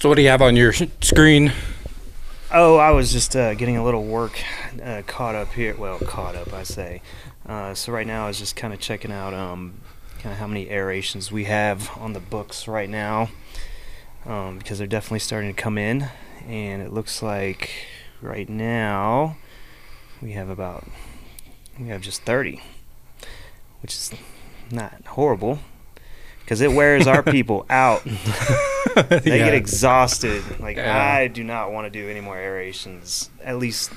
So what do you have on your screen? Oh, I was just uh, getting a little work uh, caught up here. Well, caught up, I say. Uh, so right now, I was just kind of checking out um, kind of how many aerations we have on the books right now, um, because they're definitely starting to come in, and it looks like right now we have about we have just 30, which is not horrible because it wears our people out. they Yeah. get exhausted. Like Yeah. I do not want to do any more aerations, at least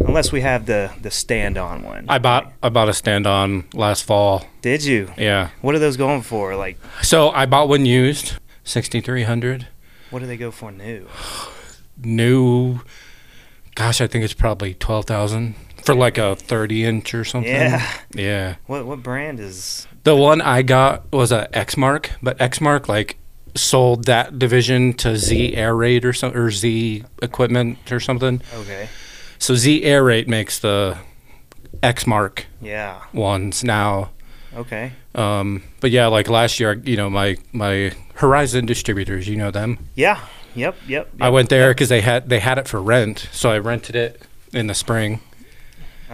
unless we have the the stand on one. I bought I bought a stand on last fall. Did you? Yeah. What are those going for? Like, So I bought one used, sixty three hundred. what do they go for new? New, gosh, I think it's probably twelve thousand for like a thirty inch or something. Yeah. Yeah. What what brand is? The one I got was a Exmark, but Exmark like sold that division to Z Air Raid or some or Z Equipment or something. Okay. So Z Air Raid makes the Exmark Yeah. ones now. Okay. Um, but yeah, like last year, you know, my my Horizon distributors, you know them. Yeah. Yep. Yep. I went there because they had they had it for rent, so I rented it in the spring,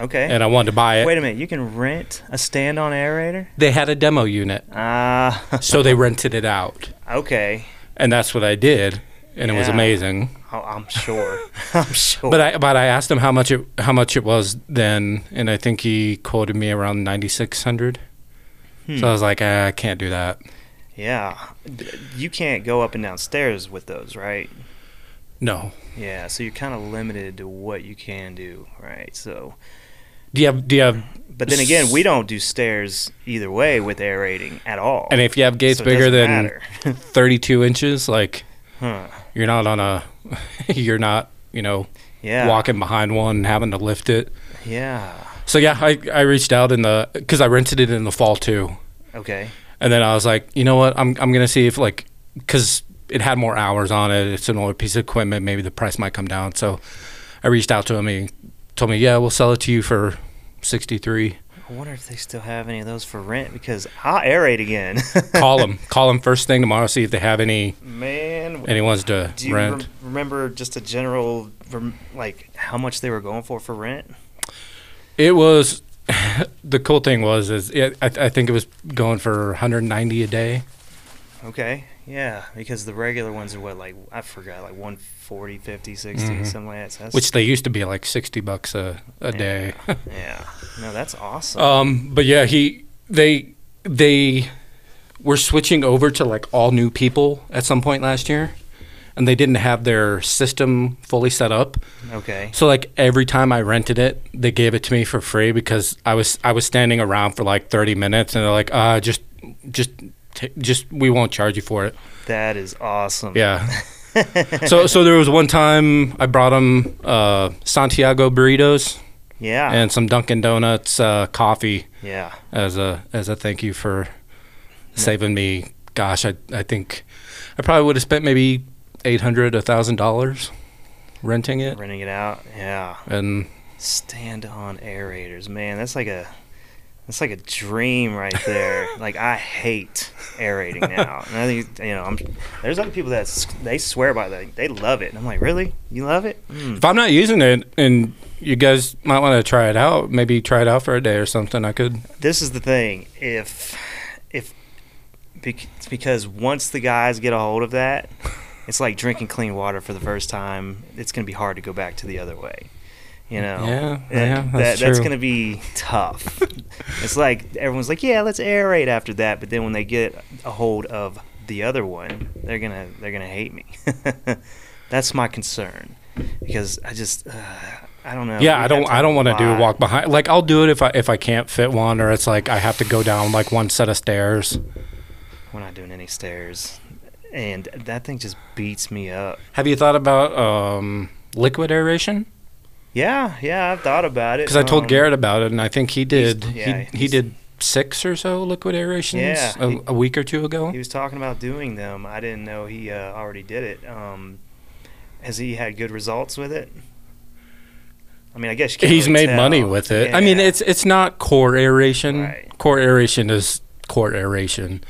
Okay. and I wanted to buy it. Wait a minute. You can rent a stand on aerator? They had a demo unit, Ah. so they rented it out, okay. and that's what I did, and it was amazing. Oh, I'm sure. I'm sure. But I but I asked him how much it how much it was then, and I think he quoted me around ninety six hundred. Hmm. So I was like, ah, I can't do that. Yeah. You can't go up and down stairs with those, right? No. Yeah, so you're kind of limited to what you can do, right? So, Do you have do you have but then again, we don't do stairs either way with aerating at all. and if you have gates So bigger than thirty two inches, like huh. you're not on a you're not you know Yeah. walking behind one and having to lift it. Yeah. So yeah, I I reached out in the because I rented it in the fall too, Okay. and then I was like, you know what, I'm I'm gonna see if like because it had more hours on it. It's an older piece of equipment. Maybe the price might come down. So I reached out to him. He told me, yeah, we'll sell it to you for sixty three. I wonder if they still have any of those for rent because I'll aerate again. Call them, call them first thing tomorrow. See if they have any Man, any ones to do you rent. rem- remember just a general, rem- like how much they were going for for rent? It was the cool thing was is it, I, I think it was going for 190 a day. Okay. Yeah, because the regular ones are what like I forgot like 140, 50, 60, Mhm. something like that. So which they used to be like 60 bucks a, a day. yeah. No, that's awesome. um, but yeah, he they they were switching over to like all new people at some point last year, and they didn't have their system fully set up. okay. So like every time I rented it, they gave it to me for free because I was I was standing around for like 30 minutes, and they're like, uh, just just ta just we won't charge you for it. That is awesome. Yeah. so so there was one time I brought him uh, Santiago burritos Yeah. and some Dunkin' Donuts uh, coffee yeah. as a as a thank you for saving me. Gosh, I I think I probably would have spent maybe eight hundred a thousand dollars renting it, Renting it out. Yeah. and Stand on aerators, man. That's like a that's like a dream right there. like I hate aerating now. And I think you know, I'm there's other people that they swear by that. They love it. And I'm like, "Really? You love it?" Mm. if I'm not using it, and you guys might want to try it out, maybe try it out for a day or something. I could. This is the thing. If if it's because once the guys get a hold of that, it's like drinking clean water for the first time. It's going to be hard to go back to the other way. You know, Yeah, That- yeah, that- that's that's going to be tough. it's like everyone's like, yeah, let's aerate after that, but then when they get a hold of the other one, they're gonna they're gonna hate me. that's my concern because I just uh, I don't know. Yeah, We I don't. I don't want to do a walk behind. Like I'll do it if I if I can't fit one, or it's like I have to go down like one set of stairs. We're not doing any stairs, and that thing just beats me up. Have you thought about um, liquid aeration? Yeah, yeah, I've thought about it. Because I told Um, Garrett about it, and I think he did. yeah, he he did six or so liquid aerations Yeah, a, he- a week or two ago. He was talking about doing them. I didn't know he uh, already did it. Um, has he had good results with it? I mean, I guess He's really made money with it. I mean, it's it's not core aeration. Right. Core aeration is core aeration.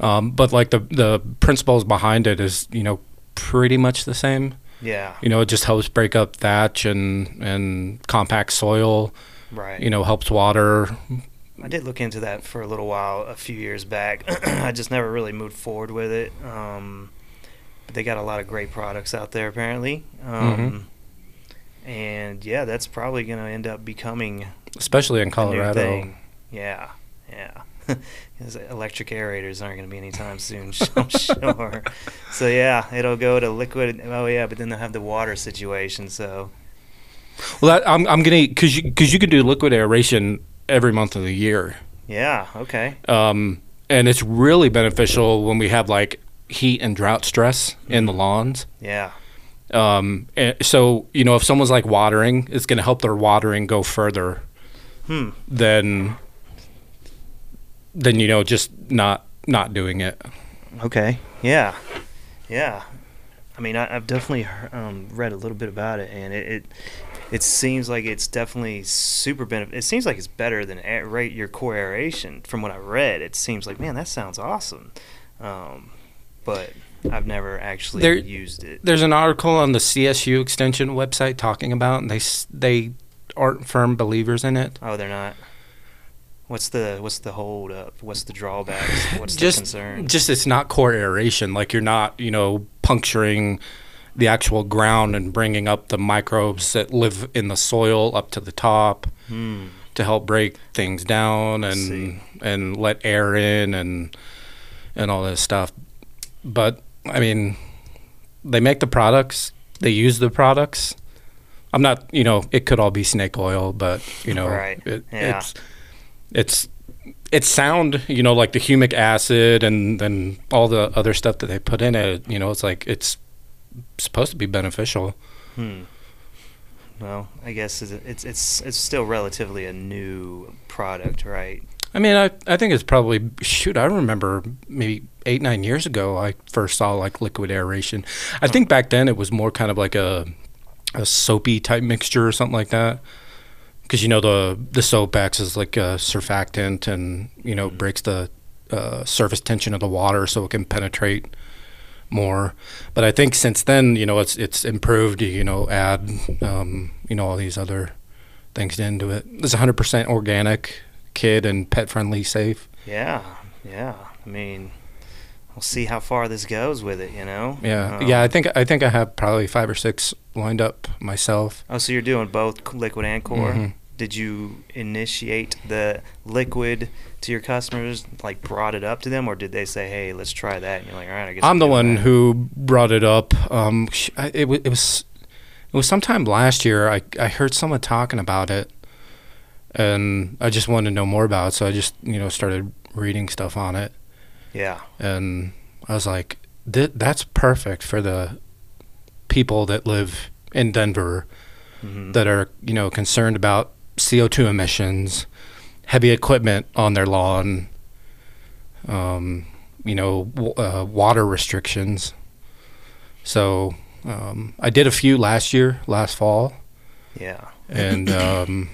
Um, but like the the principles behind it is you know pretty much the same. Yeah. You know, it just helps break up thatch and and compact soil. Right. You know, helps water. I did look into that for a little while a few years back. I just never really moved forward with it. Um, but they got a lot of great products out there apparently. Um, And yeah, that's probably going to end up becoming especially in Colorado. Yeah, yeah. 'Cause electric aerators aren't going to be anytime soon, I'm sure. So yeah, it'll go to liquid. Oh yeah, but then they'll have the water situation. So Well, that, I'm I'm gonna because you because you can do liquid aeration every month of the year, yeah, okay. um, and it's really beneficial when we have like heat and drought stress in the lawns. Yeah, Um, and so you know if someone's like watering, it's gonna help their watering go further hmm. than than you know just not not doing it. Okay. Yeah. Yeah. I mean, I, I've definitely um, read a little bit about it, and it, it it seems like it's definitely super benefit. It seems like it's better than air, right your core aeration. From what I read, it seems like man, that sounds awesome. Um, but I've never actually There- used it. There's an article on the CSU extension website talking about, and they they aren't firm believers in it. Oh, they're not. What's the what's the hold up? What's the drawbacks? What's just the concern? just it's not core aeration. Like you're not you know puncturing the actual ground and bringing up the microbes that live in the soil up to the top Hmm. to help break things down and and let air in and and all this stuff. But I mean, they make the products. They use the products. I'm not, you know, it could all be snake oil, but you know, Right. it, Yeah. it's it's it's sound, you know, like the humic acid and then all the other stuff that they put in it. You know, it's like it's supposed to be beneficial. Hmm. Well, I guess it's it's it's, it's still relatively a new product, right? I mean, I I think it's probably shoot. I remember maybe eight nine years ago I first saw like liquid aeration. I think back then it was more kind of like a a soapy type mixture or something like that. Because you know the the soap acts as like a surfactant and you know breaks the uh, surface tension of the water so it can penetrate more. But I think since then you know it's it's improved. You know add um, you know all these other things into it. It's 100% organic, kid and pet friendly, safe. Yeah, yeah. I mean, we'll see how far this goes with it. You know. Yeah, Um, yeah. I think I think I have probably five or six lined up myself. Oh, so you're doing both liquid and core. Mhm. Did you initiate the liquid to your customers? Like brought it up to them, or did they say, "Hey, let's try that"? And you're like, "All right, I guess." I'm the one that." who brought it up. Um, it, it was it was sometime last year. I I heard someone talking about it, and I just wanted to know more about it. So I just you know started reading stuff on it, Yeah. and I was like, "Th- "That's perfect for the people that live in Denver hmm that are you know concerned about CO2 emissions, heavy equipment on their lawn, um, you know, w- uh, water restrictions. So um, I did a few last year, last fall, Yeah. and um,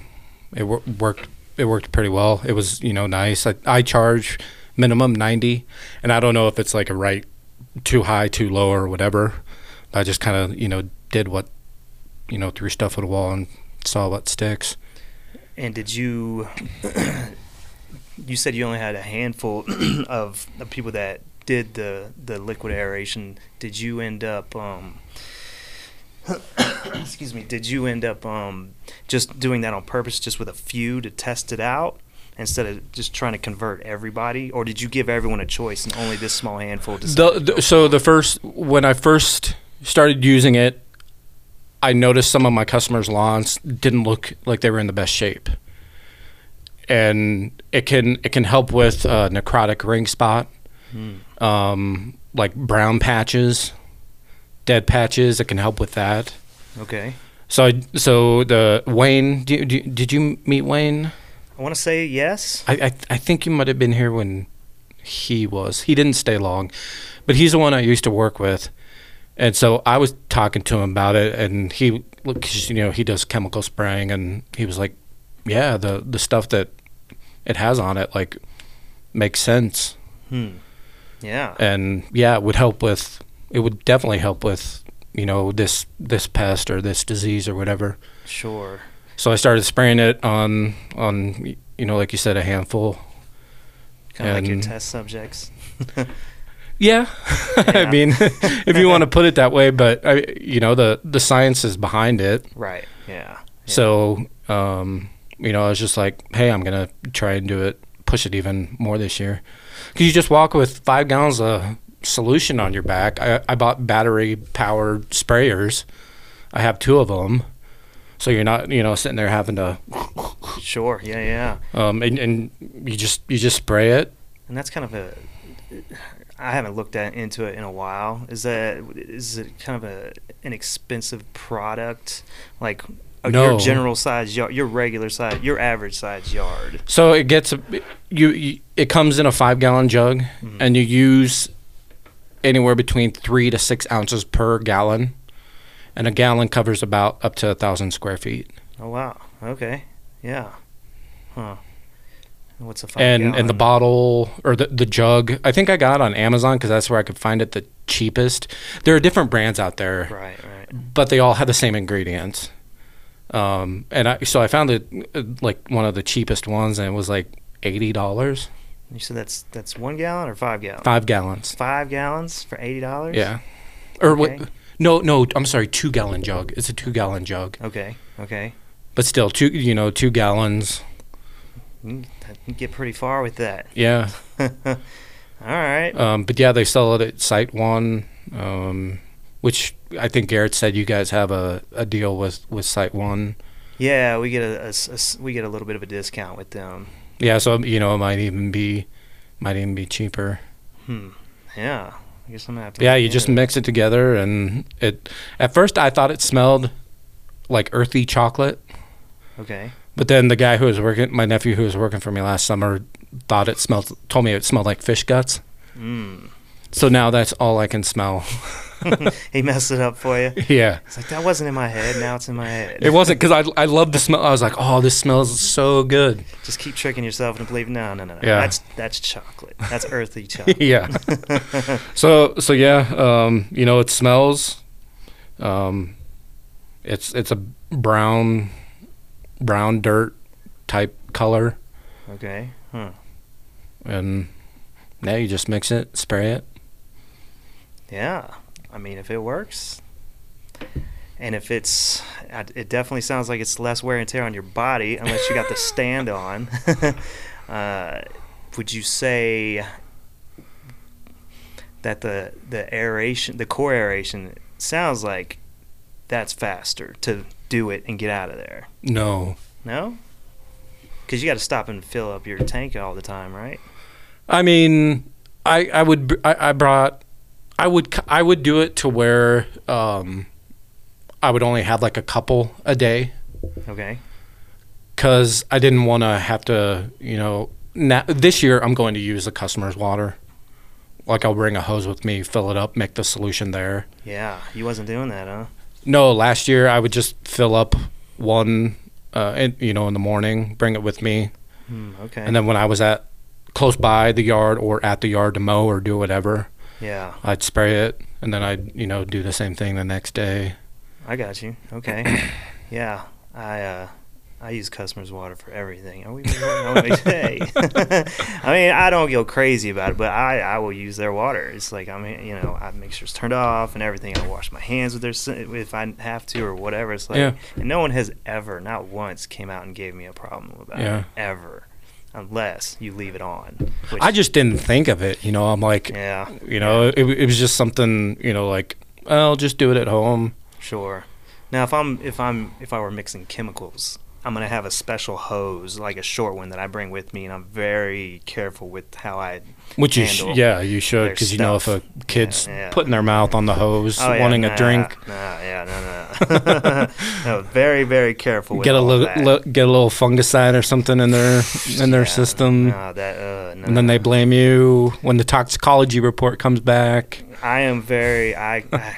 it wor- worked. It worked pretty well. It was you know nice. I, I charge minimum ninety, and I don't know if it's like a right too high, too low, or whatever. I just kind of you know did what you know threw stuff at a wall and saw what sticks. And did you? you said you only had a handful of, of people that did the the liquid aeration. Did you end up? Um, excuse me. Did you end up um, just doing that on purpose, just with a few to test it out? Instead of just trying to convert everybody, or did you give everyone a choice and only this small handful The, the, so the first when I first started using it, I noticed some of my customers' lawns didn't look like they were in the best shape, and it can it can help with uh, necrotic ring spot, Hmm. um, like brown patches, dead patches. It can help with that. Okay. So I, so the Wayne, do, do, did you meet Wayne? I want to say yes. I, I I think you might have been here when he was. He didn't stay long, but he's the one I used to work with, and so I was talking to him about it, and he, you know, he does chemical spraying, and he was like, "Yeah, the the stuff that it has on it like makes sense, Hmm. Yeah. and yeah, it would help with it would definitely help with you know this this pest or this disease or whatever. Sure. So I started spraying it on on you know like you said a handful. Kind of like your test subjects. Yeah. I mean, if you want to put it that way, but I, you know the the science is behind it. Right. Yeah. Yeah. So um, you know, I was just like, hey, I'm gonna try and do it, push it even more this year. Cause you just walk with five gallons of solution on your back. I, I bought battery powered sprayers. I have two of them, so you're not you know sitting there having to Sure. Yeah. Yeah. um, and, and you just you just spray it. And that's kind of a. I haven't looked at into it in a while. Is that is it kind of a an expensive product, like No. your general size yard, your regular size, your average size yard? So it gets a- you, you it comes in a five gallon jug, Mhm. and you use anywhere between three to six ounces per gallon, and a gallon covers about up to a thousand square feet. Oh wow. Okay. Yeah. Huh. What's a five and gallon? and the bottle or the the jug, I think I got on Amazon because that's where I could find it the cheapest. There are different brands out there, Right. Right. but they all have the same ingredients. Um, and I so I found it uh, like one of the cheapest ones, and it was like eighty dollars, You said that's that's one gallon or five gallons? five gallons. Five gallons for eighty dollars. Yeah. Or Okay. what? No, no. I'm sorry. Two gallon jug. It's a two gallon jug, Okay. Okay. but still two. You know, two gallons. You can get pretty far with that. Yeah. All right. Um, but yeah, they sell it at SiteOne, um, which I think Garrett said you guys have a, a deal with with SiteOne. Yeah, we get a, a a we get a little bit of a discount with them. Yeah, so you know it might even be might even be cheaper. Hmm. Yeah. I guess I'm gonna have to. Yeah, you just into mix it together, and it. At first, I thought it smelled like earthy chocolate. Okay. But then the guy who was working, my nephew who was working for me last summer, thought it smelled, told me it smelled like fish guts. Mm. So now that's all I can smell. he messed it up for you. yeah. It's like that wasn't in my head. Now it's in my head. It wasn't because I, I love the smell. I was like, oh, this smells so good. Just keep tricking yourself into believing. No, no, no, no. Yeah. That's that's chocolate. That's earthy chocolate. yeah. So so yeah, um, you know, it smells. Um, it's it's a brown, brown dirt type color, okay. Huh. and now you just mix it, spray it. Yeah. I mean, if it works, and if it's, it definitely sounds like it's less wear and tear on your body, unless you got the stand on. uh, would you say that the the aeration, the core aeration, sounds like that's faster to do it and get out of there? No, No. Because you got to stop and fill up your tank all the time, right? I mean, I I would I, I brought I would I would do it to where um, I would only have like a couple a day Okay. because I didn't want to have to you know na this year I'm going to use the customer's water. Like I'll bring a hose with me, fill it up, make the solution there. Yeah, you wasn't doing that, huh? No, last year I would just fill up one, uh, in, you know, in the morning, bring it with me, Hmm, okay. and then when I was at close by the yard or at the yard to mow or do whatever, yeah, I'd spray it, and then I'd you know do the same thing the next day. I got you. Okay. yeah, I uh, I use customers' water for everything. Are we? Hey. I mean, I don't go crazy about it, but I, I will use their water. It's like I mean, you know, I make sure it's turned off and everything. I wash my hands with their if I have to or whatever. It's like, Yeah. and no one has ever, not once, came out and gave me a problem about Yeah. it ever, unless you leave it on. Which, I just didn't think of it. You know, I'm like, yeah, you know, it, it was just something. You know, like I'll just do it at home. Sure. Now, if I'm if I'm if I were mixing chemicals, I'm gonna have a special hose, like a short one that I bring with me, and I'm very careful with how I. Which you, sh- yeah, you should, because you know if a kid's Yeah, yeah. putting their mouth on the hose, Oh, yeah, wanting a drink, yeah, no, no. no, very, very careful with get a little li- get a little fungicide or something in their in their system, No, that, uh, no, and then they blame you when the toxicology report comes back. I am very I I-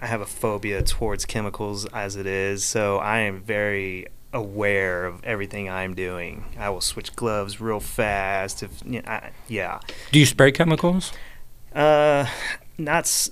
I have a phobia towards chemicals as it is, so I am very aware of everything I'm doing. I will switch gloves real fast if you know, I, yeah. Do you spray chemicals? Uh, not s-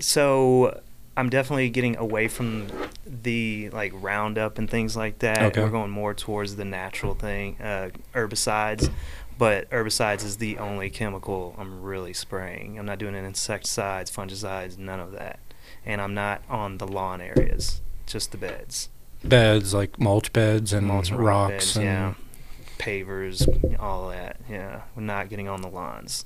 so. I'm definitely getting away from the like Roundup and things like that. Okay. We're going more towards the natural thing, uh, herbicides. But herbicides is the only chemical I'm really spraying. I'm not doing insecticides, fungicides, none of that. And I'm not on the lawn areas, just the beds. Beds like mulch beds and Mulch rock rocks beds, and yeah, pavers, all that. Yeah, we're not getting on the lawns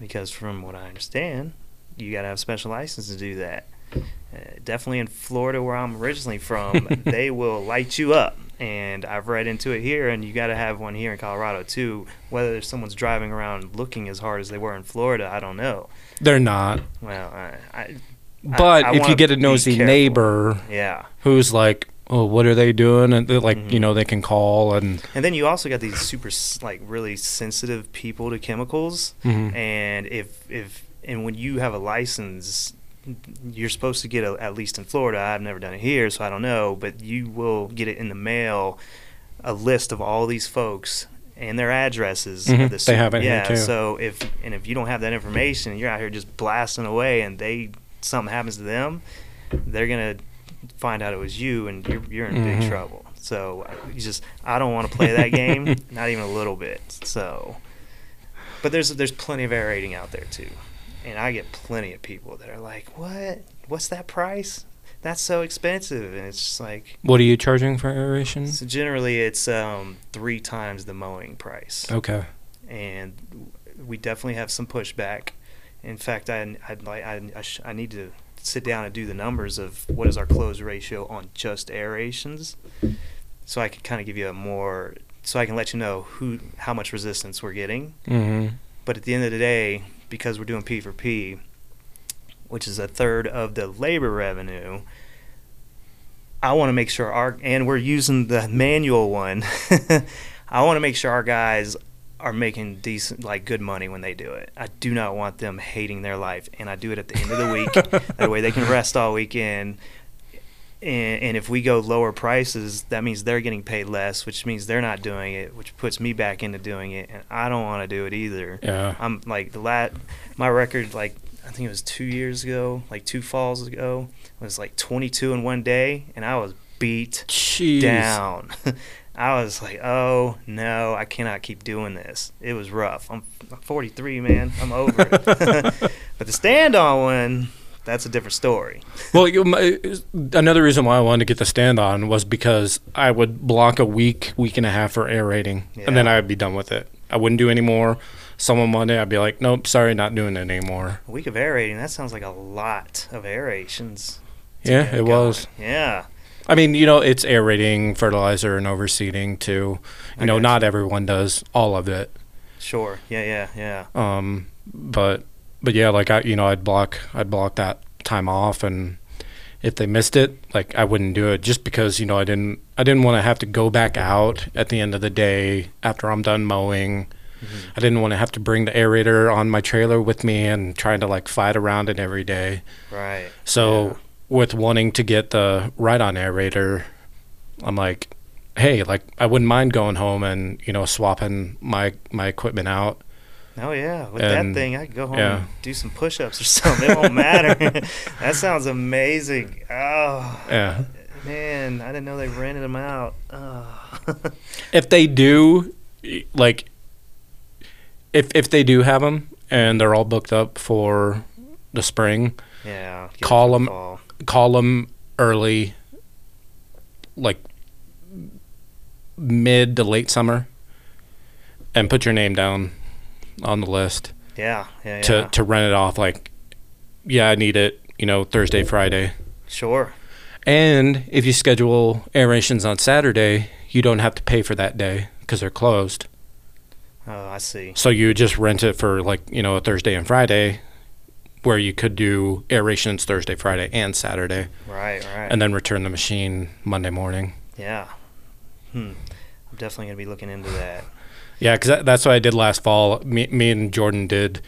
because, from what I understand, you got to have special license to do that. Uh, definitely in Florida, where I'm originally from, they will light you up, and I've read into it here, and you got to have one here in Colorado too. Whether someone's driving around looking as hard as they were in Florida, I don't know. they're not. Well, I, I But I if you get a nosy neighbor yeah. who's like, "Oh, what are they doing?" and like, Mhm. you know, they can call and And then you also got these super like really sensitive people to chemicals. Mhm. and if if and when you have a license you're supposed to get a, at least in Florida I've never done it here so I don't know but you will get it in the mail a list of all these folks and their addresses of Mhm, the they have it here, yeah too. so if and if you don't have that information you're out here just blasting away and they something happens to them they're gonna find out it was you and you're, you're in big Mhm. trouble so you just I don't want to play that game not even a little bit so but there's there's plenty of aerating out there too, and I get plenty of people that are like, "What? What's that price? That's so expensive." And it's just like, What are you charging for aeration? so generally it's um, three times the mowing price, Okay. and we definitely have some pushback. In fact, I I'd like I I, sh- I need to sit down and do the numbers of what is our close ratio on just aerations, so I can kind of give you a more so I can let you know who how much resistance we're getting. Mm-hmm. But at the end of the day, because we're doing P for P, which is a third of the labor revenue, I want to make sure our and we're using the manual one. I want to make sure our guys are making decent like good money when they do it. I do not want them hating their life and I do it at the end of the week. that way they can rest all weekend. And, and if we go lower prices, that means they're getting paid less, which means they're not doing it, which puts me back into doing it, and I don't want to do it either. Yeah. I'm like the lat, my record like I think it was two years ago, like two falls ago, was like 22 in one day, and I was beat Jeez. down. I was like, oh no, I cannot keep doing this. It was rough. I'm, I'm 43, man. I'm over it. but the stand on one, that's a different story. Well, you, my, another reason why I wanted to get the stand on was because I would block a week, week and a half for aerating, and then I'd be done with it. I wouldn't do any more. Someone Monday, I'd be like, nope, sorry, not doing it anymore. A week of aerating, that sounds like a lot of aerations. Yeah, it going. was. Yeah. I mean, you know, it's aerating, fertilizer, and overseeding too. You I know, not everyone does all of it. Sure. Yeah, yeah, yeah. Um, but but yeah, like I, you know, I'd block, I'd block that time off, and if they missed it, like I wouldn't do it just because you know I didn't, I didn't want to have to go back out at the end of the day after I'm done mowing. Mhm. I didn't want to have to bring the aerator on my trailer with me and trying to like fight around it every day. Right. So Yeah. With wanting to get the right on aerator, I'm like, hey, like I wouldn't mind going home and you know swapping my my equipment out. Oh yeah, with And- that thing, I could go home yeah. and do some push-ups or something. It won't matter. that sounds amazing. Oh Yeah. man, I didn't know they rented them out. Oh. if they do like if if they do have them and they're all booked up for the spring yeah. call them. Call for the 'em- fall. call them early like mid to late summer and put your name down on the list Yeah, yeah, yeah. to to rent it off like yeah i need it you know thursday friday sure. and if you schedule aerations on saturday you don't have to pay for that day because they're closed Oh, I see. So you just rent it for like, you know, a Thursday and Friday where you could do aerations Thursday, Friday, and Saturday, Right, right. and then return the machine Monday morning. yeah. Hmm. I'm definitely gonna be looking into that. Yeah, because that, that's what I did last fall. Me, me and Jordan did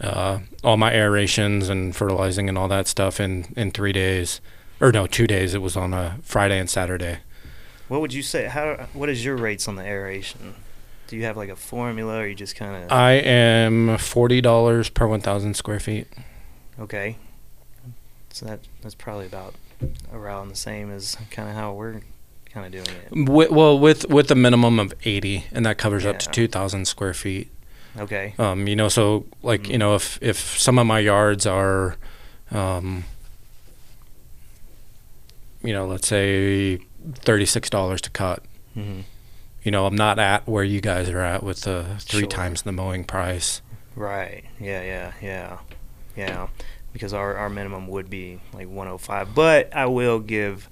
uh, all my aerations and fertilizing and all that stuff in, in three days. Or no, two days. It was on a Friday and Saturday. What would you say? How? What is your rates on the aeration? Do you have like a formula, or you just kind of? I am $40 per 1,000 square feet. Okay. So that that's probably about around the same as kind of how we're kind of doing it. Well, with with a minimum of eighty, and that covers up to two thousand square feet. Okay. Um, you know, so like you Mhm. know, if if some of my yards are, um, you know, let's say thirty six dollars to cut. Mm-hmm. You know, I'm not at where you guys are at with the three Sure. times the mowing price. Right. Yeah. Yeah. Yeah. Yeah. Because our our minimum would be like 105, but I will give.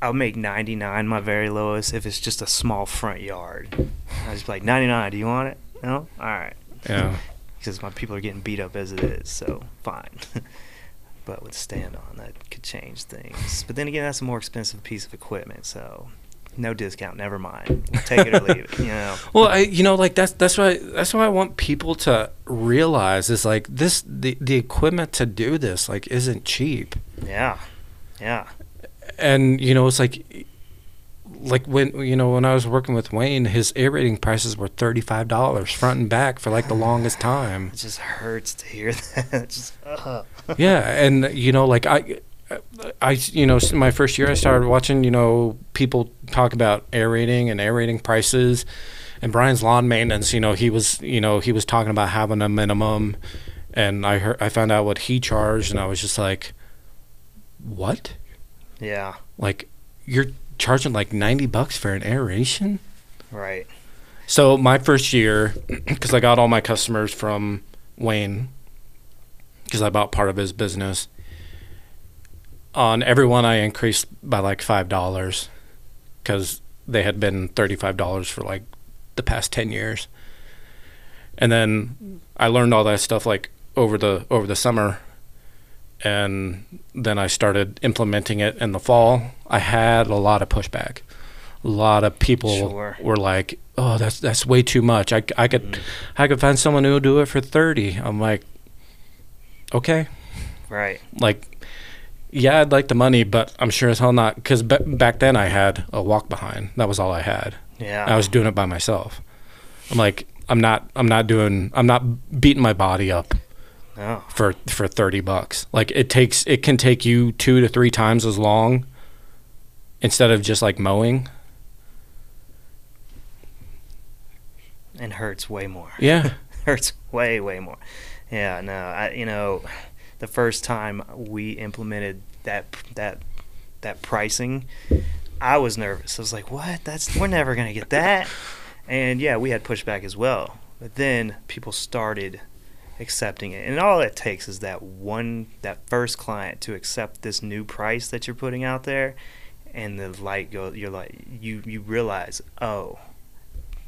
I'll make 99 my very lowest if it's just a small front yard. I just be like 99. Do you want it? No. All right. Yeah. because my people are getting beat up as it is, so fine. but with stand on, that could change things. But then again, that's a more expensive piece of equipment, so no discount. Never mind. Take it or leave it. You know. Well, I you know like that's that's why that's why I want people to realize is like this the the equipment to do this like isn't cheap. Yeah. Yeah. and you know it's like like when you know when I was working with Wayne, his aerating prices were thirty five dollars front and back for like the longest time. It just hurts to hear that. just. Uh. yeah, and you know like I. I, you know, my first year I started watching, you know, people talk about aerating and aerating prices, and Brian's lawn maintenance. You know, he was, you know, he was talking about having a minimum, and I heard, I found out what he charged, and I was just like, what? Yeah. Like, you're charging like 90 bucks for an aeration? Right. So, my first year, because I got all my customers from Wayne, because I bought part of his business, on everyone I increased by like $5 because they had been $35 for like the past 10 years. And then I learned all that stuff like over the over the summer and then I started implementing it in the fall. I had a lot of pushback. A lot of people Sure. were like, "Oh, that's that's way too much. I, I could mm. I could find someone who will do it for 30." I'm like, "Okay." Right. Like yeah, I'd like the money, but I'm sure as hell not because b- back then I had a walk behind. That was all I had. Yeah. I was doing it by myself. I'm like, I'm not, I'm not doing, I'm not beating my body up No. for for 30 bucks. Like it takes, it can take you two to three times as long instead of just like mowing. And hurts way more. Yeah, hurts way way more yeah no i you know the first time we implemented that that that pricing i was nervous. I was like what? That's we're never to get that. And yeah we had pushback as well. But then people started accepting it. And all it takes is that one that first client to accept this new price that you're putting out there and the light go you're like you you realize oh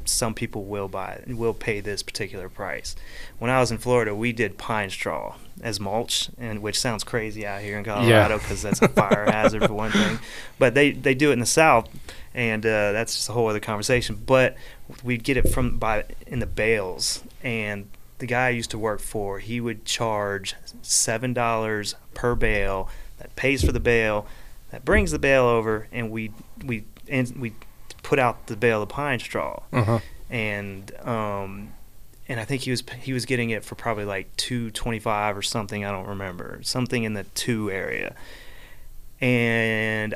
some people will buy it and will pay this particular price. When I was in Florida, we did pine straw as mulch, and which sounds crazy out here in Colorado because that's a fire hazard for one thing. But they they do it in the South, and uh, that's just a whole other conversation. But we'd get it from by in the bales, and the guy I used to work for, he would charge seven dollars per bale. That pays for the bale, that brings the bale over, and we we and we put out the bale of pine straw. Uh-huh. and um and I think he was he was getting it for probably like 225 or something I don't remember something in the 2 area. And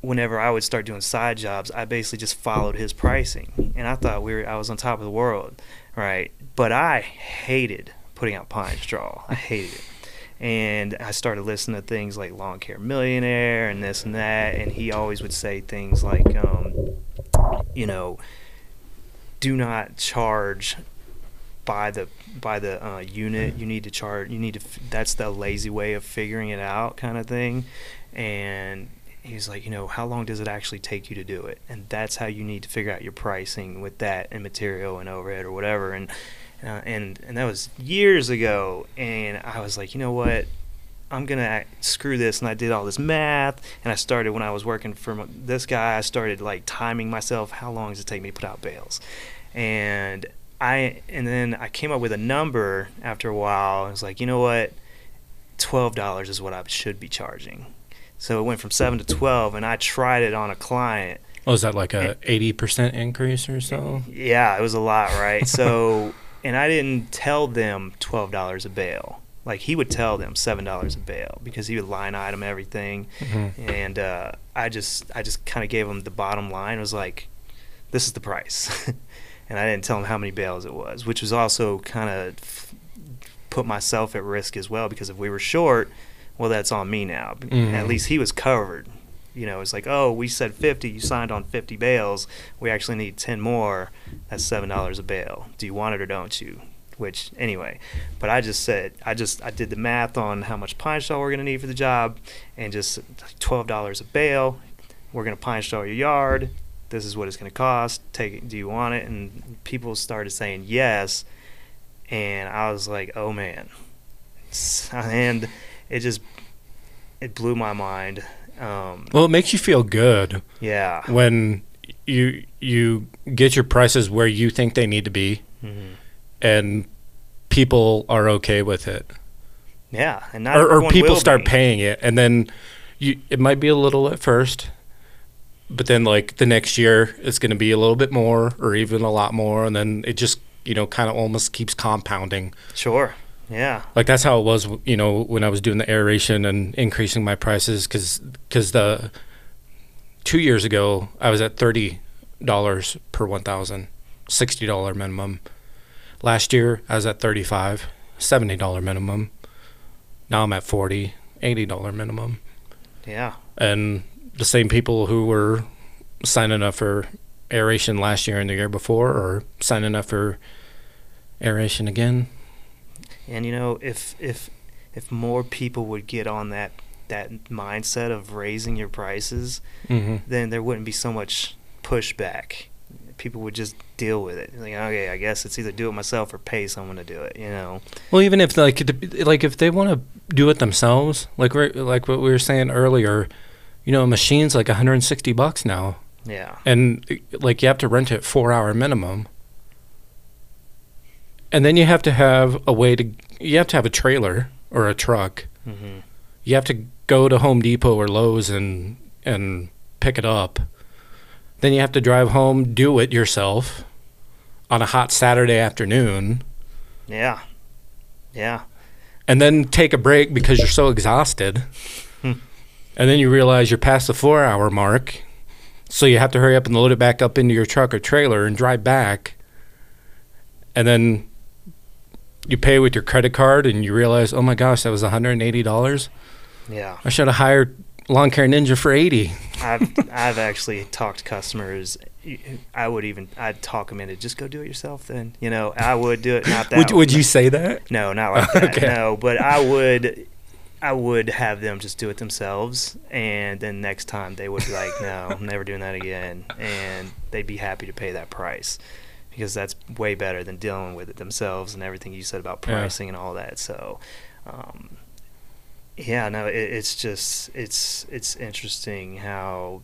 whenever I would start doing side jobs I basically just followed his pricing. And I thought we were I was on top of the world right? But I hated putting out pine straw. I hated it. And I started listening to things like Lawn Care Millionaire and this and that. And he always would say things like um you know do not charge by the by the uh, unit. You need to charge. You need to. That's the lazy way of figuring it out, kind of thing. And he's like, you know, how long does it actually take you to do it? And that's how you need to figure out your pricing with that and material and overhead or whatever. And uh, and and that was years ago. And I was like, you know what? I'm gonna act, screw this, and I did all this math, and I started when I was working for m- this guy. I started like timing myself. How long does it take me to put out bales? And I and then I came up with a number after a while. I was like, you know what? Twelve dollars is what I should be charging. So it went from seven to twelve, and I tried it on a client. Oh, is that like a 80% increase or so? Yeah, it was a lot, right? so, and I didn't tell them twelve dollars a bale. Like he would tell them seven dollars a bale because he would line item everything, Mhm. and uh, I just I just kind of gave him the bottom line. It was like, this is the price, and I didn't tell him how many bales it was, which was also kind of put myself at risk as well because if we were short, well, that's on me now. Mhm. At least he was covered. You know, it's like, oh, we said 50, you signed on 50 bales. We actually need 10 more. That's $7 a bale. Do you want it or don't you? Which, anyway, but I just said, I just, I did the math on how much pine straw we're going to need for the job and just $12 a bale. We're going to pine straw your yard. This is what it's going to cost. Take it. Do you want it? And people started saying yes. And I was like, oh man. And it just, it blew my mind. Um, Well, it makes you feel good yeah. when you you get your prices where you think they need to be, hmm and people are okay with it, Yeah, and not or, or people start be. paying it, and then you it might be a little at first, but then like the next year it's going to be a little bit more, or even a lot more, and then it just you know kind of almost keeps compounding. Sure. Yeah. Like that's how it was, you know, when I was doing the aeration and increasing my prices, because because the two years ago I was at thirty dollars per one thousand, sixty dollar minimum. Last year I was at thirty five, seventy dollar minimum. Now I'm at forty, eighty dollar minimum, Yeah. and the same people who were signing up for aeration last year and the year before are signing up for aeration again. And you know, if if if more people would get on that that mindset of raising your prices, Mm-hmm. then there wouldn't be so much pushback. People would just deal with it. Like, okay, I guess it's either do it myself or pay someone to do it. You know. Well, even if like like if they want to do it themselves, like we like what we were saying earlier, you know, a machine's like 160 bucks now, Yeah. and like you have to rent it four hour minimum, and then you have to have a way to you have to have a trailer or a truck. hmm You have to go to Home Depot or Lowe's and and pick it up. Then you have to drive home, do it yourself on a hot Saturday afternoon. Yeah. Yeah. and then take a break because you're so exhausted. Hmm. and then you realize you're past the four hour mark. So you have to hurry up and load it back up into your truck or trailer and drive back. And then you pay with your credit card and you realize, oh my gosh, that was $180. Yeah. I should have hired Lawn Care Ninja for 80 I've I've actually talked customers. I would even I'd talk them into just go do it yourself. Then you know I would do it. Not that Would, would you say that? No, not like that. Okay. No, but I would I would have them just do it themselves, and then next time they would be like, "No, I'm never doing that again," and they'd be happy to pay that price because that's way better than dealing with it themselves and everything you said about Yeah. pricing and all that. So, um, yeah, no, it, it's just it's it's interesting how.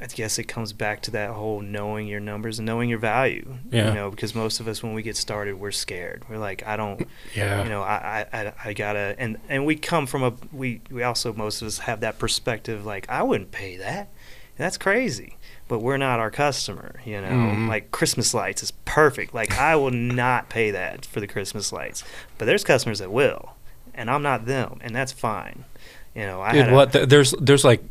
I guess it comes back to that whole knowing your numbers and knowing your value. Yeah. You know, because most of us, when we get started, we're scared. We're like, I don't, Yeah. you know, I, I, I, I gotta, and and we come from a, we we also most of us have that perspective. Like, I wouldn't pay that. That's crazy. But we're not our customer. You know, Mhm. like Christmas lights is perfect. Like, I will not pay that for the Christmas lights. But there's customers that will, and I'm not them, and that's fine. You know, I Dude, a- what? th- There's there's like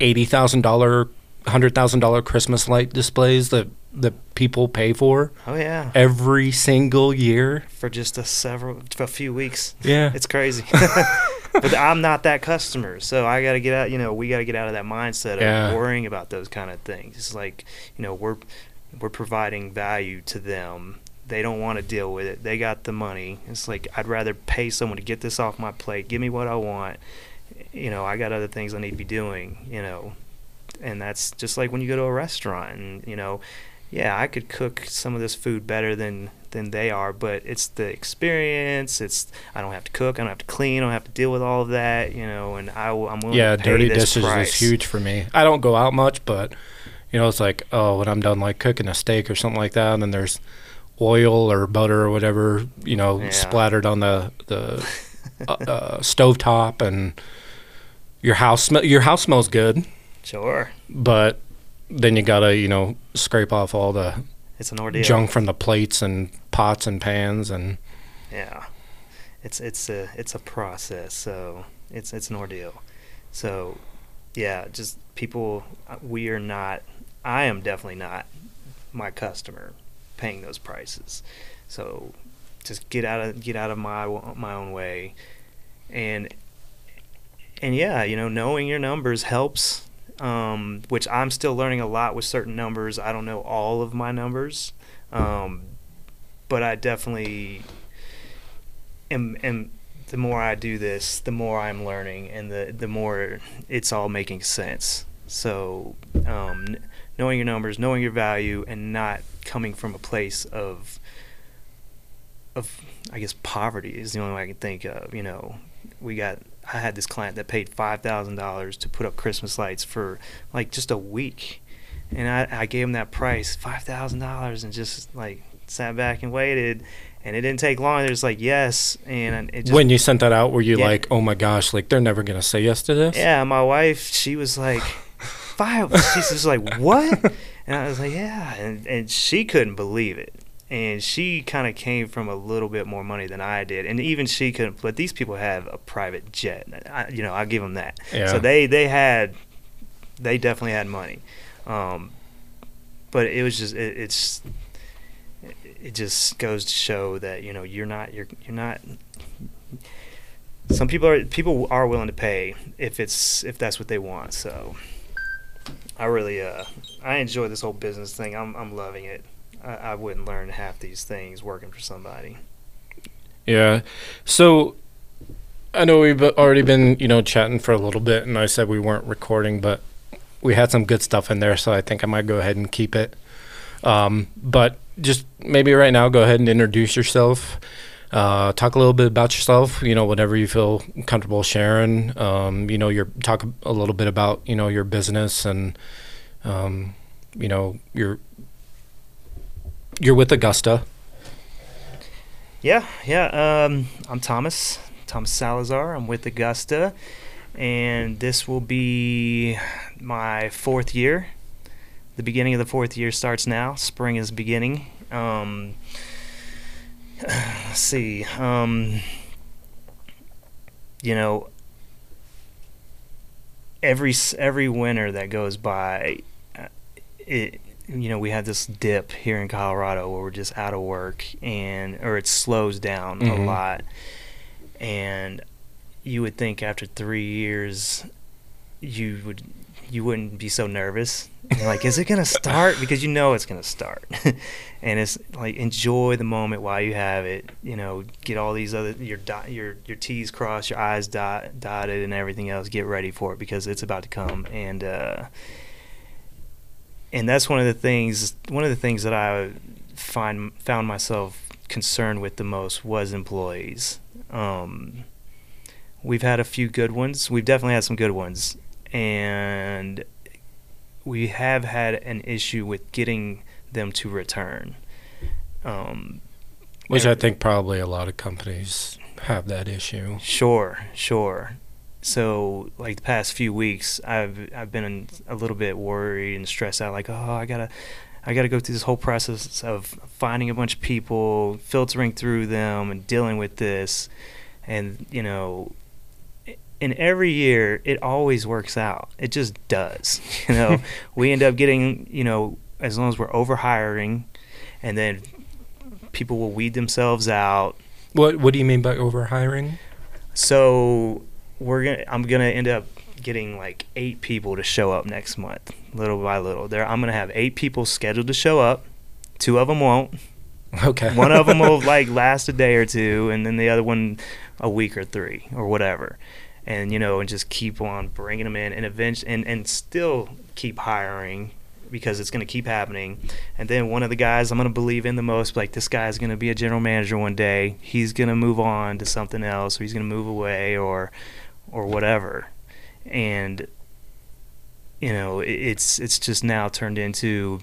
eighty thousand dollar, hundred thousand dollar Christmas light displays that that people pay for Oh yeah, every single year. for just a several, a few weeks. Yeah, It's crazy. but I'm not that customer, so I got to get out. You know, we got to get out of that mindset of Yeah. worrying about those kind of things. It's like, you know, we're we're providing value to them. They don't want to deal with it. They got the money. It's like I'd rather pay someone to get this off my plate. Give me what I want. You know, I got other things I need to be doing. You know, and that's just like when you go to a restaurant and you know yeah i could cook some of this food better than than they are but it's the experience it's i don't have to cook i don't have to clean i don't have to deal with all of that you know and I, am willing yeah. to pay Dirty this dishes price. is huge for me. I don't go out much, but you know, it's like oh, when I'm done like cooking a steak or something like that, and then there's oil or butter or whatever, you know, Yeah. splattered on the the uh, uh, stovetop, and your house smell. Your house smells good, sure but then you gotta you know scrape off all the it's an ordeal junk from the plates and pots and pans and yeah it's it's a it's a process. So it's it's an ordeal. So yeah, just people. uh, We are not. I am definitely not my customer paying those prices. So just get out of get out of my my own way, and and yeah, you know, knowing your numbers helps. Um, which I'm still learning a lot with certain numbers. I don't know all of my numbers, um, but I definitely am, am. The more I do this, the more I'm learning, and the the more it's all making sense. So, um, knowing your numbers, knowing your value, and not coming from a place of of I guess poverty is the only way I can think of. You know, we got I had this client that paid five thousand dollars to put up Christmas lights for like just a week, and I, I gave him that price five thousand dollars and just like sat back and waited, and it didn't take long. It was like yes, and it just when you sent that out, were you Yeah. like, "Oh my gosh, like they're never gonna say yes to this"? yeah. My wife she was like five. She's just like what, and I was like yeah, and and she couldn't believe it. And she kind of came from a little bit more money than I did, and even she couldn't. But these people have a private jet. I, you know, I'll give them that. Yeah. So they they had, they definitely had money, um, but it was just it, it's, it just goes to show that you know you're not you're you're not. Some people are people are willing to pay if it's if that's what they want. So, I really uh I enjoy this whole business thing. I'm I'm loving it. I, I wouldn't learn half these things working for somebody. Yeah. So I know we've already been, you know, chatting for a little bit, and I said we weren't recording, but we had some good stuff in there, so I think I might go ahead and keep it. Um, but just maybe right now, go ahead and introduce yourself. Uh, talk a little bit about yourself. You know, whatever you feel comfortable sharing. Um, you know, your talk a little bit about you know your business and um, you know you're you're with Augusta. Yeah, yeah. Um, I'm Thomas, Thomas Salazar. I'm with Augusta, and this will be my fourth year. The beginning of the fourth year starts now. Spring is beginning. Um, see. Um, you know, every every winter that goes by, uh, it you know we have this dip here in Colorado where we're just out of work and or it slows down Mhm. a lot, and you would think after three years you would you wouldn't be so nervous. You're like, is it gonna start? Because you know it's gonna start, and it's like enjoy the moment while you have it. You know, get all these other your dot your your T's crossed, your I's dot, dotted, and everything else. Get ready for it because it's about to come. And uh, and that's one of the things. One of the things that I find found myself concerned with the most was employees. Um, we've had a few good ones. We've definitely had some good ones, and we have had an issue with getting them to return. Um, Which I think probably a lot of companies have that issue. Sure, sure. So, like the past few weeks, I've I've been a little bit worried and stressed out. Like, oh, I gotta, I gotta go through this whole process of finding a bunch of people, filtering through them, and dealing with this. And you know, in every year, it always works out. It just does. You know, we end up getting, you know, as long as we're over hiring, and then people will weed themselves out. What What do you mean by overhiring? So we're gonna. I'm gonna end up getting like eight people to show up next month, little by little. There, I'm gonna have eight people scheduled to show up. Two of them won't. Okay. One of them will like last a day or two, and then the other one a week or three or whatever. And you know, and just keep on bringing them in, and eventually, and and still keep hiring because it's going to keep happening. And then one of the guys I'm going to believe in the most, like this guy's going to be a general manager one day. He's going to move on to something else, or he's going to move away, or or whatever. And you know, it's it's just now turned into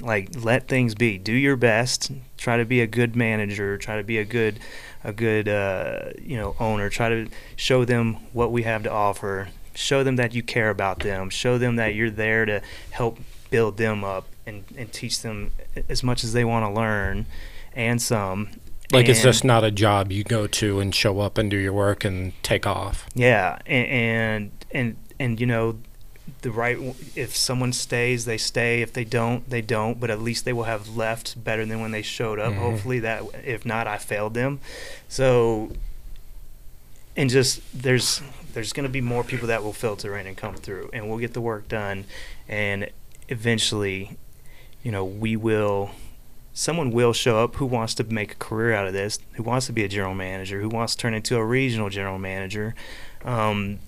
like let things be. Do your best. Try to be a good manager. Try to be a good a good uh, you know owner. Try to show them what we have to offer. Show them that you care about them. Show them that you're there to help build them up and, and teach them as much as they want to learn and some. Like it's just not a job you go to and show up and do your work and take off. Yeah, and and and, and you know, the right. If someone stays, they stay. If they don't, they don't. But at least they will have left better than when they showed up. Mhm. Hopefully, that if not, I failed them. So, and just there's there's going to be more people that will filter in and come through, and we'll get the work done, and eventually, you know, we will. Someone will show up who wants to make a career out of this, who wants to be a general manager, who wants to turn into a regional general manager, um,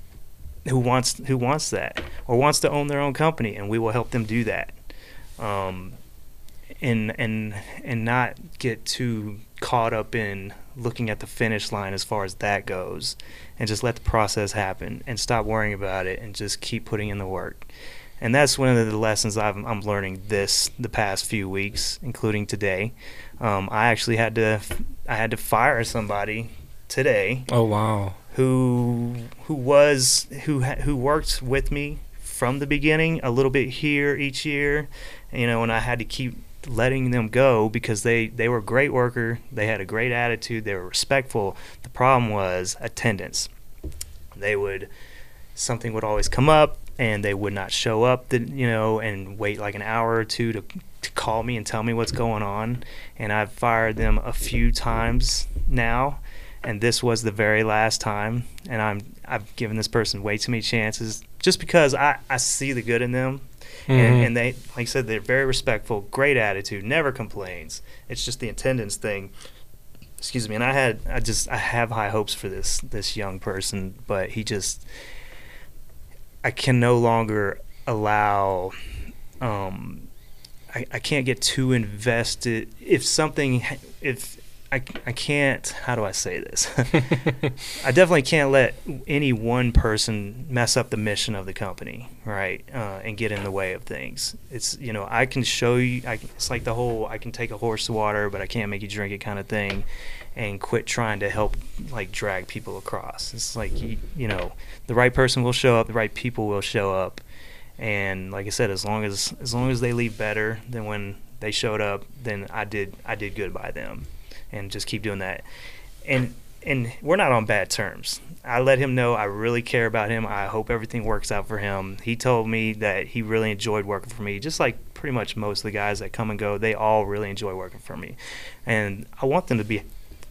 who wants who wants that or wants to own their own company, and we will help them do that. Um, and and and not get too caught up in looking at the finish line as far as that goes, and just let the process happen and stop worrying about it and just keep putting in the work. And that's one of the lessons I've, I'm learning this the past few weeks, including today. Um, I actually had to I had to fire somebody today Oh wow. Who who was who who worked with me from the beginning a little bit here each year you know and I had to keep letting them go because they they were a great worker. They had a great attitude. They were respectful. The problem was attendance. They would something would always come up and they would not show up the, you know and wait like an hour or two to to call me and tell me what's going on. And I've fired them a few times now and this was the very last time and I'm I've given this person way too many chances just because I, I see the good in them. And, Mhm. and they like I said they're very respectful great attitude never complains. It's just the attendance thing. Excuse me and I had I just I have high hopes for this this young person but he just I can no longer allow um I, I can't get too invested. If something if I, I can't how do I say this I definitely can't let any one person mess up the mission of the company, right? Uh, and get in the way of things. It's you know I can show you. I, it's like the whole I can take a horse to water, but I can't make you drink it kind of thing. And quit trying to help like drag people across. It's like you, you know the right person will show up, the right people will show up, and like I said, as long as as long as they leave better than when they showed up, then I did I did good by them, and just keep doing that. And and we're not on bad terms. I let him know I really care about him. I hope everything works out for him. He told me that he really enjoyed working for me, just like pretty much most of the guys that come and go. They all really enjoy working for me, and I want them to be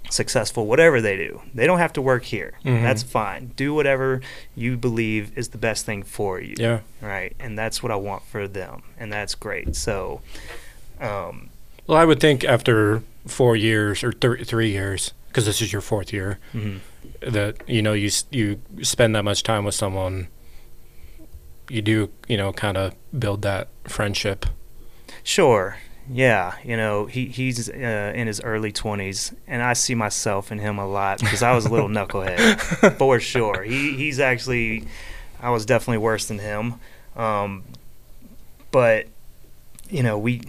successful whatever they do. They don't have to work here. Mhm. That's fine. Do whatever you believe is the best thing for you yeah. right? And that's what I want for them, and that's great. So, um, Well, I would think after four years or th- three years, because this is your fourth year, mhm. that you know you you spend that much time with someone, you do you know kind of build that friendship. sure, yeah, you know, he he's uh, in his early twenties, and I see myself in him a lot because I was a little knucklehead for sure. He he's actually, I was definitely worse than him, um, but you know we.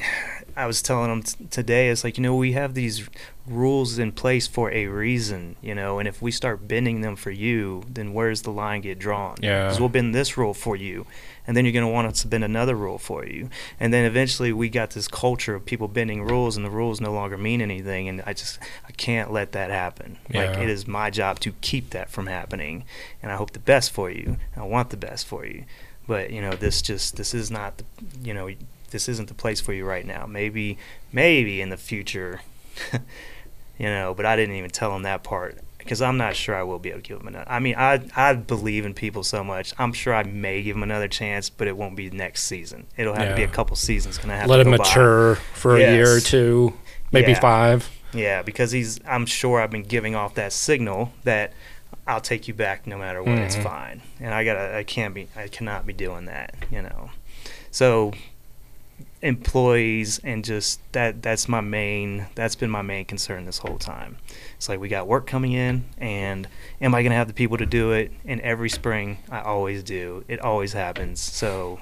I was telling them t- today, it's like, you know, we have these rules in place for a reason, you know, and if we start bending them for you, then where's the line get drawn? Yeah. Because we'll bend this rule for you, and then you're going to want us to bend another rule for you. And then eventually we got this culture of people bending rules, and the rules no longer mean anything, and I just, I can't let that happen. Like, Yeah. it is my job to keep that from happening, and I hope the best for you. I want the best for you. But, you know, this just, this is not, the, you know, this isn't the place for you right now. Maybe, maybe in the future, you know. But I didn't even tell him that part because I'm not sure I will be able to give him another. I mean, I I believe in people so much. I'm sure I may give him another chance, but it won't be next season. It'll have to be a couple seasons. Gonna have Let to him go by. mature for a year or two, maybe Yeah. five. Yeah, because he's. I'm sure I've been giving off that signal that I'll take you back no matter what. It's Mhm. fine, and I gotta. I can't be. I cannot be doing that. You know, so employees and just that. That's my main. That's been my main concern this whole time. It's like we got work coming in, and am I gonna have the people to do it? And every spring, I always do. It always happens. So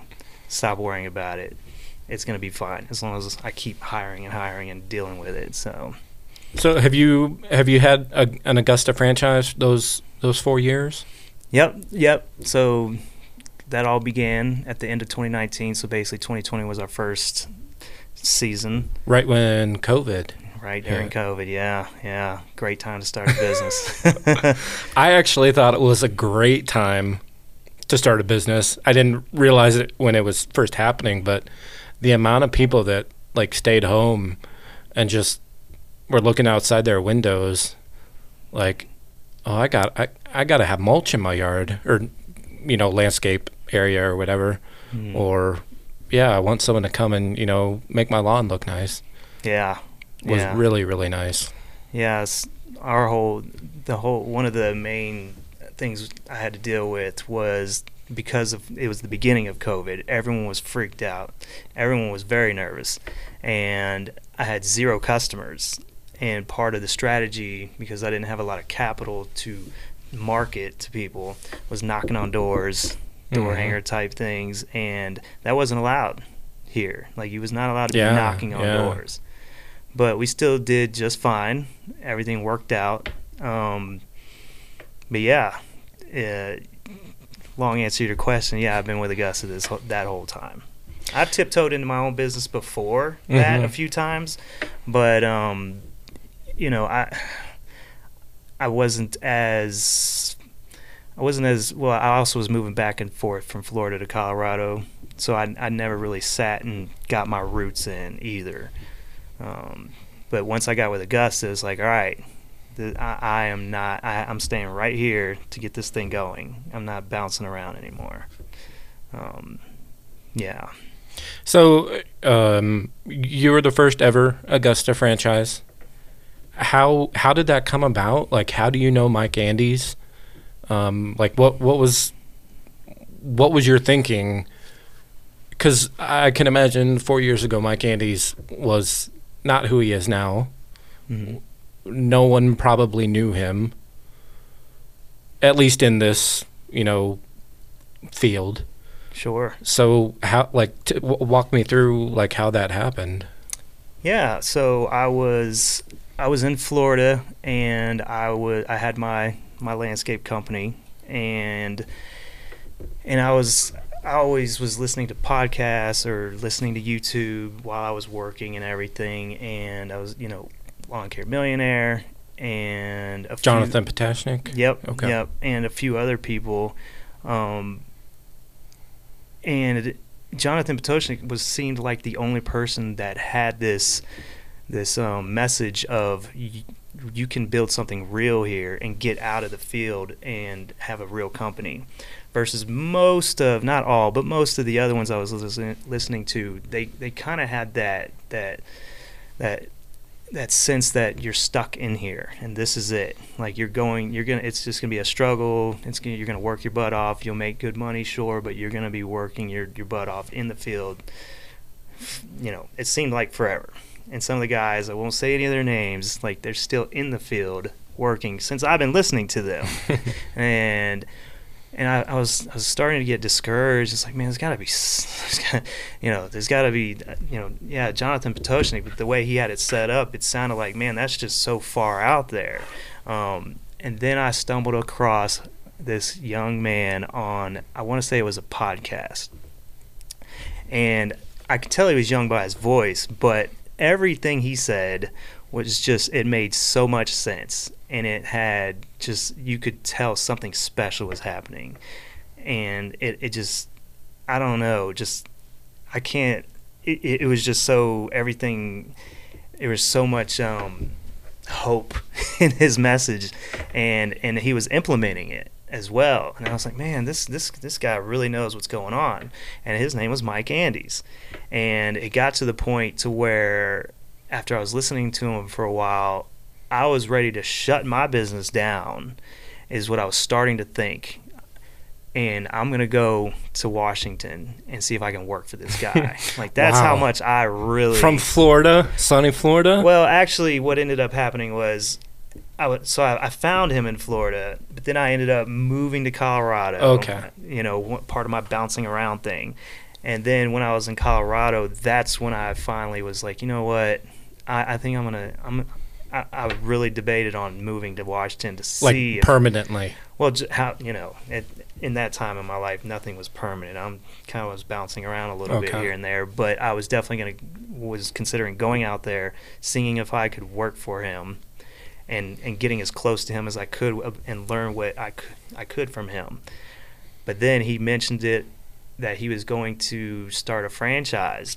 stop worrying about it. It's gonna be fine as long as I keep hiring and hiring and dealing with it. So. So have you have you had a, an Augusta franchise those those four years? Yep, yep. So that all began at the end of 2019. So basically, 2020 was our first season. Right when COVID. right during Yeah. COVID. Yeah, yeah, great time to start a business. I actually thought it was a great time to start a business. I didn't realize it when it was first happening, but the amount of people that like stayed home and just were looking outside their windows like oh I got I, I got to have mulch in my yard or you know landscape area or whatever Hmm. or yeah, I want someone to come and, you know, make my lawn look nice. yeah, Was yeah. really really nice. Yes, our whole the whole one of the main things I had to deal with was because of it was the beginning of COVID. Everyone was freaked out. Everyone was very nervous, and I had zero customers. And part of the strategy, because I didn't have a lot of capital to market to people, was knocking on doors, door Mhm. hanger type things, and that wasn't allowed here. Like you was not allowed to Yeah, be knocking on yeah. doors but we still did just fine. Everything worked out. Um, but yeah, uh, long answer to your question. Yeah, I've been with Augusta this whole- that whole time. I've tiptoed into my own business before that Mhm. a few times, but um, you know, I I wasn't as I wasn't as well. I also was moving back and forth from Florida to Colorado, so I I never really sat and got my roots in either. Um, but once I got with Augusta, it's like, all right, the, I, I am not. I, I'm staying right here to get this thing going. I'm not bouncing around anymore. Um, yeah. So, um, you were the first ever Augusta franchise. How how did that come about? Like, how do you know Mike Andes? Um, like, what what was what was your thinking? Because I can imagine four years ago, Mike Andes was not who he is now. hmm No one probably knew him, at least in this you know field. Sure. So how like t- w- walk me through like how that happened. Yeah, so I was I was in Florida and I was I had my my landscape company and and I was I always was listening to podcasts or listening to YouTube while I was working and everything and I was, you know, Lawn Care Millionaire and a few- Jonathan Potashnik. Yep. Okay. Yep. And a few other people. Um, and it, Jonathan Potoshnik was seemed like the only person that had this this um, message of you can build something real here and get out of the field and have a real company versus most of not all but most of the other ones I was listening, listening to they they kind of had that that that that sense that you're stuck in here and this is it. Like you're going you're gonna it's just gonna be a struggle. It's gonna you're gonna work your butt off. You'll make good money sure but you're gonna be working your your butt off in the field you know it seemed like forever and some of the guys i won't say any of their names like they're still in the field working since i've been listening to them and and I, I was I was starting to get discouraged. It's like, man, there's got to be, there's gotta, you know, there's got to be, you know, yeah, Jonathan Potoshnik. But the way he had it set up, it sounded like, man, that's just so far out there. Um, and then I stumbled across this young man on, I want to say it was a podcast, and I could tell he was young by his voice, but everything he said was just it made so much sense. And it had just you could tell something special was happening. And it, it just i don't know just i can't it, it was just so everything there was so much um hope in his message. And and he was implementing it as well. And i was like man this this this guy really knows what's going on. And his name was mike andes. And it got to the point to where after i was listening to him for a while i was ready to shut my business down is what i was starting to think. And i'm going to go to washington and see if i can work for this guy. Like that's how much i really From Florida, sunny Florida. well, actually, what ended up happening was, I would, so I, I found him in Florida, but then I ended up moving to Colorado. Okay. You know, part of my bouncing around thing, and then when I was in Colorado, that's when I finally was like, you know what, I, I think I'm gonna, I'm. I, I really debated on moving to Washington to like see if- permanently. well, j- how you know, at, in that time in my life, nothing was permanent. I'm kind of was bouncing around a little bit here and there, but I was definitely going to was considering going out there, seeing if I could work for him, and and getting as close to him as I could and learn what I could, I could from him. But then he mentioned it that he was going to start a franchise,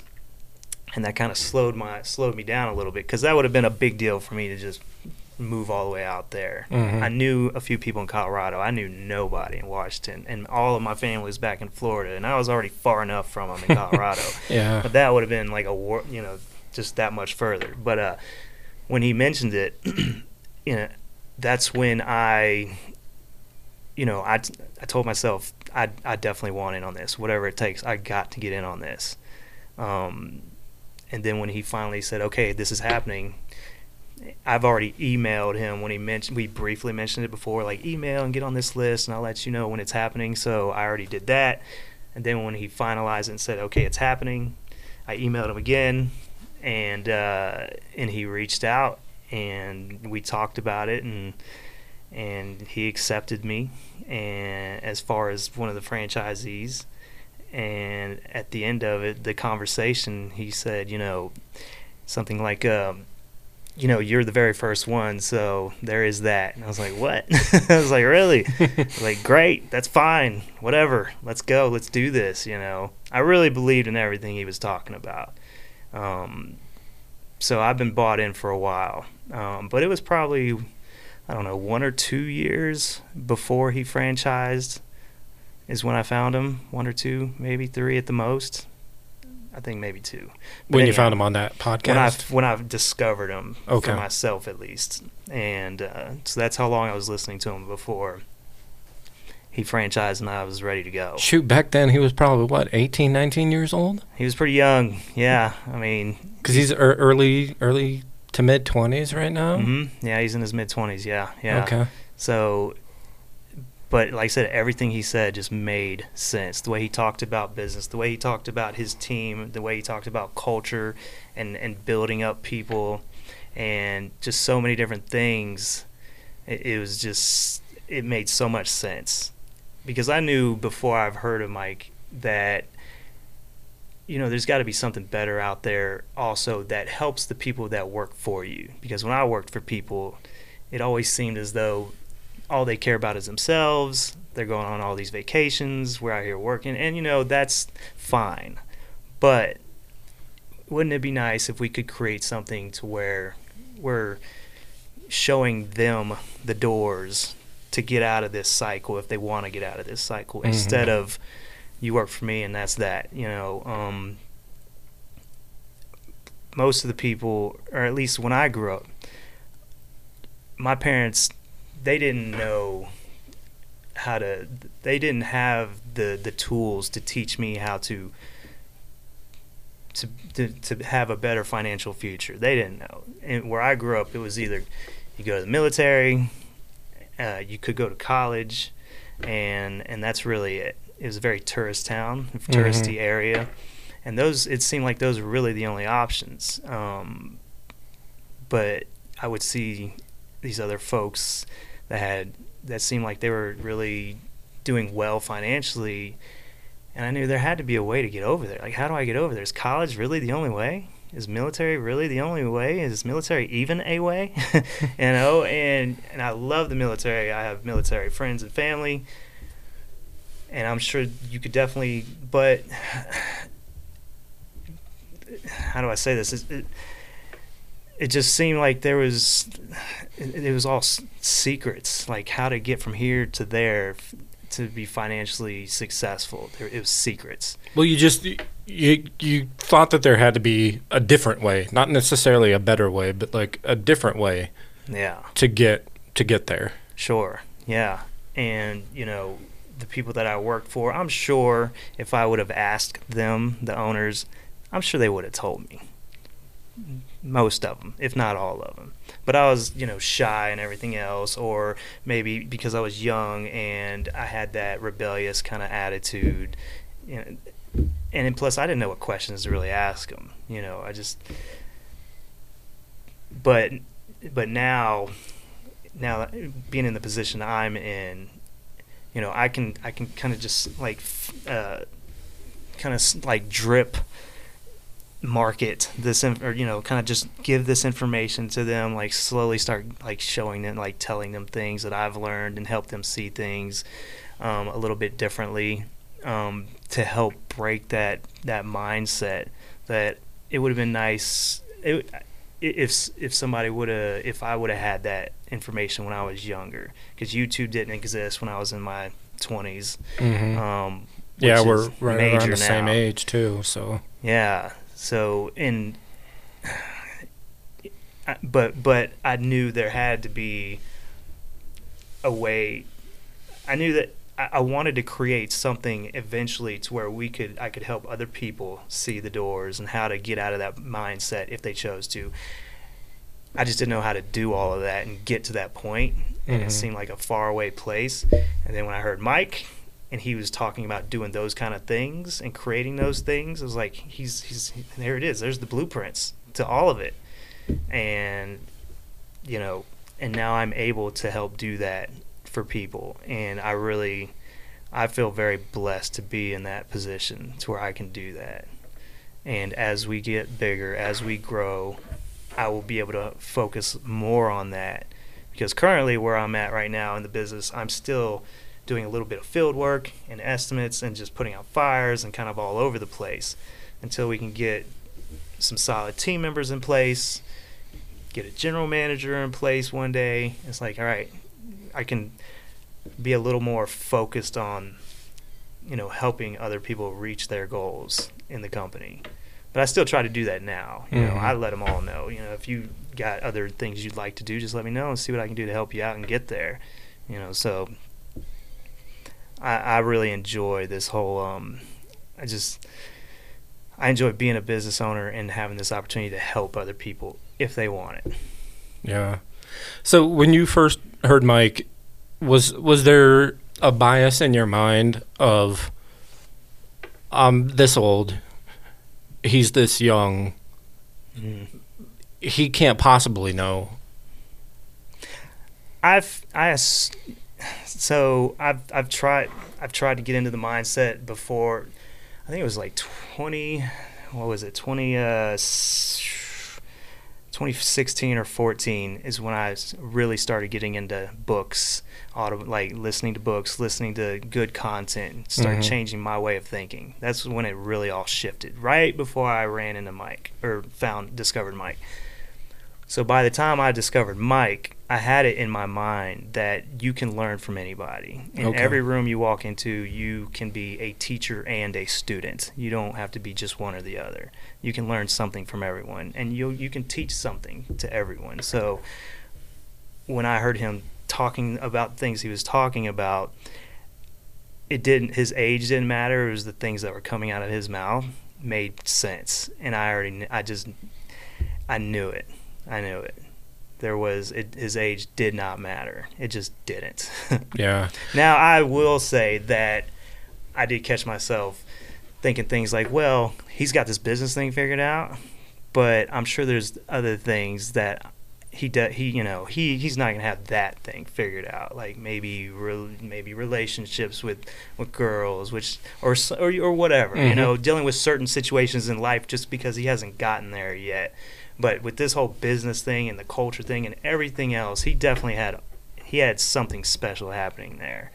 and that kind of slowed my slowed me down a little bit because that would have been a big deal for me to just move all the way out there. Mhm. I knew a few people in Colorado. I knew nobody in Washington, and all of my family was back in Florida, and I was already far enough from them in Colorado. Yeah. But that would have been like a war, you know, just that much further. But uh, when he mentioned it, you know, that's when I, you know, I, I told myself I I definitely want in on this, whatever it takes. I got to get in on this. Um, and then when he finally said, "Okay, this is happening," I've already emailed him when he mentioned. We briefly mentioned it before, like email and get on this list, and I'll let you know when it's happening. So I already did that. And then when he finalized and said, "Okay, it's happening," I emailed him again, and uh, and he reached out and we talked about it and and he accepted me and as far as one of the franchisees. And at the end of it the conversation he said you know something like um, you know you're the very first one so there is that. And i was like what? I was like really? Was like great that's fine whatever let's go let's do this you know? I really believed in everything he was talking about. Um, so I've been bought in for a while. Um, but it was probably, I don't know, one or two years before he franchised is when I found him. One or two, maybe three at the most. I think maybe two. But when you found him on that podcast. when I when I've discovered him Okay. for myself at least, and uh, so that's how long I was listening to him before he franchised and I was ready to go. Shoot, back then he was probably what 18, 19 years old. He was pretty young, yeah. I mean, Because he's ear early, early to mid twenties right now. hmm yeah, he's in his mid twenties, yeah, yeah. Okay. So, but like I said, everything he said just made sense. The way he talked about business, the way he talked about his team, the way he talked about culture and, and building up people, and just so many different things. It, it was just, it made so much sense. Because I knew before I've heard of Mike that, you know, there's got to be something better out there also that helps the people that work for you. Because when I worked for people, it always seemed as though all they care about is themselves. They're going on all these vacations. We're out here working, and you know that's fine. But wouldn't it be nice if we could create something to where we're showing them the doors to get out of this cycle if they want to get out of this cycle Mhm. instead of you work for me and that's that. You know, um, most of the people, or at least when I grew up, my parents they didn't know how to they didn't have the the tools to teach me how to to to, to have a better financial future they didn't know and where i grew up it was either you go to the military uh, you could go to college and and that's really it it was a very tourist town touristy area and those it seemed like those were really the only options um, but i would see these other folks that had that seemed like they were really doing well financially and I knew there had to be a way to get over there. Like how do I get over there? Is college really the only way? Is military really the only way? Is military even a way? you know, and and I love the military. I have military friends and family. And I'm sure you could definitely but how do I say this? It, it, it just seemed like there was it, it was all s- secrets like how to get from here to there to be financially successful. There, it was secrets. Well, you just you you thought that there had to be a different way, not necessarily a better way, but like a different way yeah. to get to get there. sure. Yeah. And you know the people that i worked for i'm sure if i would have asked them the owners i'm sure they would have told me most of them if not all of them but i was you know shy and everything else or maybe because i was young and i had that rebellious kind of attitude you know, and then plus i didn't know what questions to really ask them you know i just but but now now being in the position i'm in you know i can i can kind of just like uh kind of like drip market this inf- or you know kind of just give this information to them like slowly start like showing them like telling them things that i've learned and help them see things um, a little bit differently um, to help break that that mindset that it would have been nice it, if if somebody would have if i would have had that information when i was younger because youtube didn't exist when i was in my 20s Mhm. um, yeah, we're right around the same age too. So Yeah. So in, but but I knew there had to be a way. I knew that I, I wanted to create something eventually to where we could I could help other people see the doors and how to get out of that mindset if they chose to. I just didn't know how to do all of that and get to that point, and Mhm. it seemed like a faraway place. And then when I heard Mike, and he was talking about doing those kind of things and creating those things, it was like he's he's there. It is. There's the blueprints to all of it, and you know, and now I'm able to help do that for people, and I really, I feel very blessed to be in that position to where I can do that. And as we get bigger, as we grow, I will be able to focus more on that because currently where I'm at right now in the business, I'm still doing a little bit of field work and estimates and just putting out fires and kind of all over the place until we can get some solid team members in place, get a general manager in place one day. It's like, all right, I can be a little more focused on, you know, helping other people reach their goals in the company. But I still try to do that now. You know, Mhm. I let them all know. You know, if you got other things you'd like to do, just let me know and see what I can do to help you out and get there. You know, so I, I really enjoy this whole. Um, I just I enjoy being a business owner and having this opportunity to help other people if they want it. yeah. So when you first heard Mike, was was there a bias in your mind of I'm this old, he's this young, he can't possibly know. I've I so I've I've tried I've tried to get into the mindset before. I think it was like twenty. What was it? Twenty. Uh, 2016 or 14 is when I really started getting into books, auto, like listening to books, listening to good content, started Mhm. changing my way of thinking. That's when it really all shifted. Right before I ran into Mike or found discovered Mike. So by the time I discovered Mike, I had it in my mind that you can learn from anybody. In Okay. every room you walk into, you can be a teacher and a student. You don't have to be just one or the other. You can learn something from everyone, and you you can teach something to everyone. So when I heard him talking about things he was talking about, it didn't. His age didn't matter. It was the things that were coming out of his mouth made sense, and I already, I just, I knew it. I knew it. There was it, his age did not matter. It just didn't. Yeah. now I will say that I did catch myself thinking things like, well, he's got this business thing figured out, but I'm sure there's other things that he does. He you know he he's not gonna have that thing figured out. Like maybe re- maybe relationships with with girls, which or or or whatever. You Mhm. know, dealing with certain situations in life just because he hasn't gotten there yet. But with this whole business thing and the culture thing and everything else, he definitely had he had something special happening there,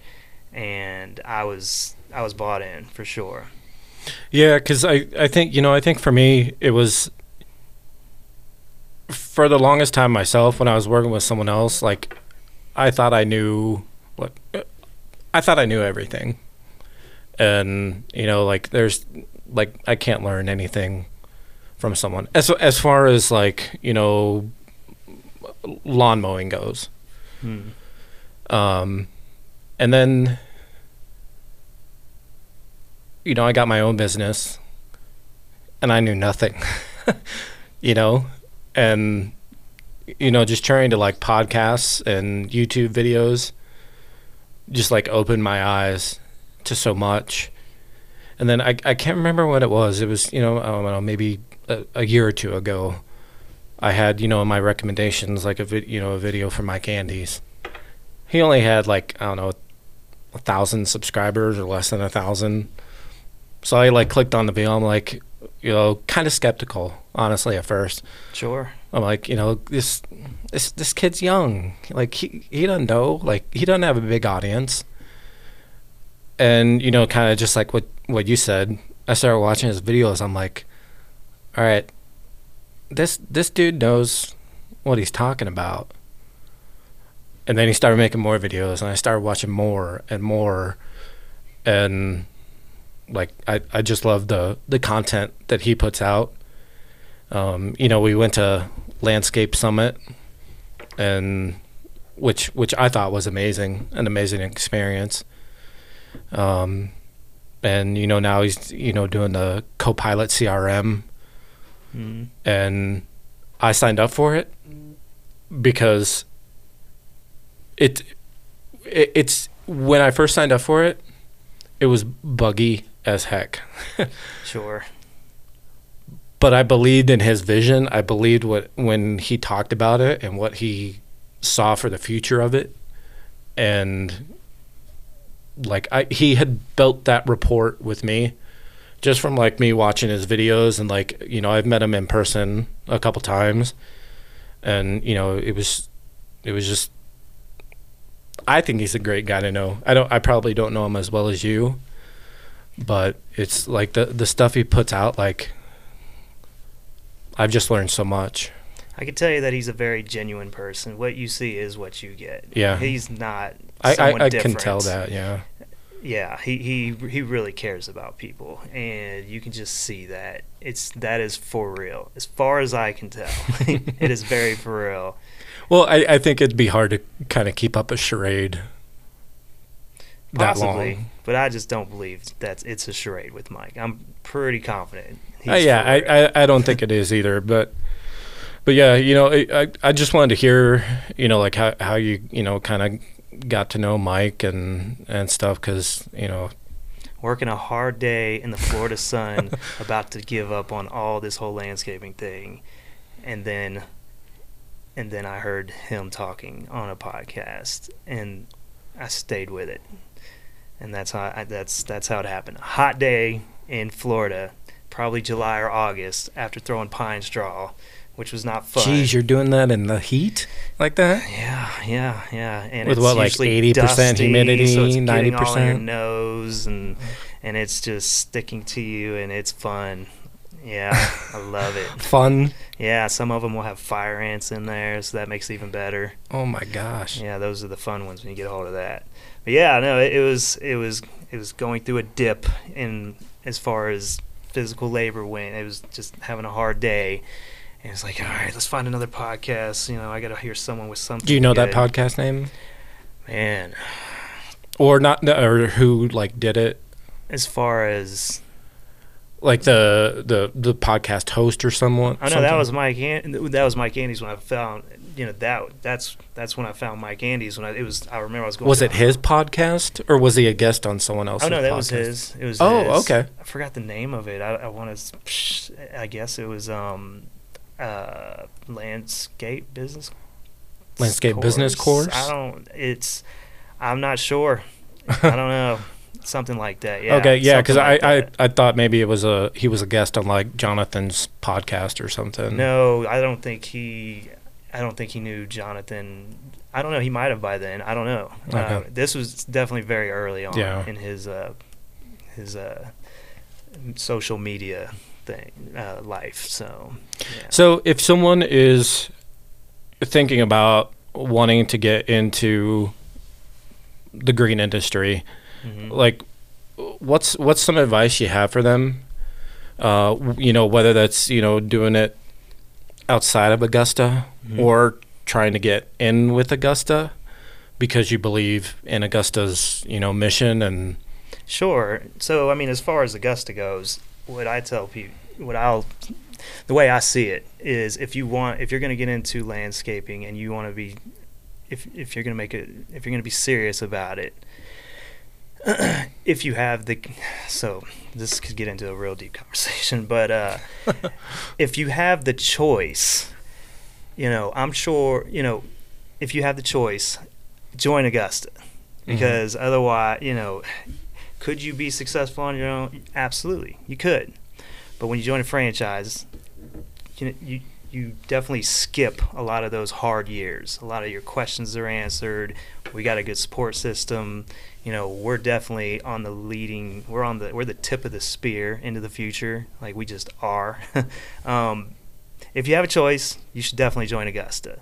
and I was I was bought in for sure. Yeah, because I, I think, you know, I think for me, it was for the longest time myself when I was working with someone else, like, I thought I knew, what I thought I knew everything. And, you know, like, there's, like, I can't learn anything from someone. As, as far as, like, you know, lawn mowing goes. Hmm. Um, and then, you know, I got my own business and I knew nothing, you know, and, you know, just turning to like podcasts and YouTube videos just like opened my eyes to so much. And then I, I can't remember what it was. It was, you know, I don't know, maybe a, a year or two ago. I had, you know, in my recommendations, like a vid, you know, a video for Mike Andes. He only had like, I don't know, a thousand subscribers or less than a thousand. So I like clicked on the video. I'm like, you know, kind of skeptical, honestly, at first. Sure. I'm like, you know, this this this kid's young. Like he he doesn't know. Like he doesn't have a big audience. And you know, kind of just like what what you said. I started watching his videos. I'm like, all right, this this dude knows what he's talking about. And then he started making more videos, and I started watching more and more, and like I, I just love the the content that he puts out. Um, you know, we went to Landscape Summit, and which which I thought was amazing, an amazing experience. Um, and you know now he's you know doing the Copilot CRM, Mm. and I signed up for it because it, it it's when I first signed up for it, it was buggy as heck. Sure. but I believed in his vision. I believed what when he talked about it and what he saw for the future of it, and like I, he had built that report with me, just from like me watching his videos and like you know I've met him in person a couple times, and you know it was, it was just. I think he's a great guy to know. I don't. I probably don't know him as well as you, but it's like the the stuff he puts out. Like I've just learned so much. I can tell you that he's a very genuine person. What you see is what you get. Yeah. He's not. I I, I can tell that. Yeah. Yeah, he, he he really cares about people, and you can just see that it's that is for real. As far as I can tell, it is very for real. Well, I, I think it'd be hard to kind of keep up a charade Possibly, but I just don't believe that it's a charade with Mike. I'm pretty confident. Uh, yeah, I. I, I don't think it is either. But but yeah, you know, I I, I just wanted to hear you know like how how you you know kind of got to know Mike and and stuff because you know working a hard day in the Florida sun, about to give up on all this whole landscaping thing, and then, and then I heard him talking on a podcast, and I stayed with it, and that's how I, that's that's how it happened. A hot day in Florida, probably July or August, after throwing pine straw, which was not fun. geez, you're doing that in the heat like that. Yeah, yeah, yeah. And With it's what, like 80% dusty, humidity, so it's getting all your 90%? nose, and and it's just sticking to you, and it's fun. Yeah, I love it. Fun. Yeah, some of them will have fire ants in there, so that makes it even better. Oh my gosh. Yeah, those are the fun ones when you get a hold of that. But yeah, no, it, it was it was it was going through a dip in as far as physical labor went. It was just having a hard day. And it's like, all right, let's find another podcast. You know, I got to hear someone with something. Do you know that podcast name? Man, Or not? Or who like did it? as far as Like the the the podcast host or someone? I know that was Mike. An- that was Mike Andes when I found. You know that that's that's when I found Mike Andes when I it was I remember I was going. Was it his podcast or was he a guest on someone else's? Oh no, that podcast? was his. It was. Oh, his. okay. I forgot the name of it. I, I want to. I guess it was um, uh, landscape business. Landscape business course? I don't. It's. I'm not sure. I don't know. Something like that. Yeah. okay, yeah, because something I, that. I I thought maybe it was a he was a guest on like Jonathan's podcast or something. No, I don't think he. I don't think he knew Jonathan. I don't know. He might have by then. I don't know. Uh, this was definitely very early on Yeah. in his uh, his uh, social media thing uh, life. So, yeah. So if someone is thinking about wanting to get into the green industry, Mhm. like what's what's some advice you have for them? Uh, you know, whether that's you know doing it outside of Augusta Mhm. or trying to get in with Augusta because you believe in Augusta's you know mission and Sure. So, I mean, as far as Augusta goes, what I tell people, what I'll, the way I see it is, if you want, if you're going to get into landscaping and you want to be, if if you're going to make it, if you're going to be serious about it, if you have the, so this could get into a real deep conversation, but uh, if you have the choice, you know, I'm sure, you know, if you have the choice, join Augusta because otherwise, you know, could you be successful on your own? Absolutely, you could. But when you join a franchise, you you you definitely skip a lot of those hard years. A lot of your questions are answered. We got a good support system. You know, we're definitely on the leading. We're on the we're the tip of the spear into the future. Like we just are. um, if you have a choice, you should definitely join Augusta.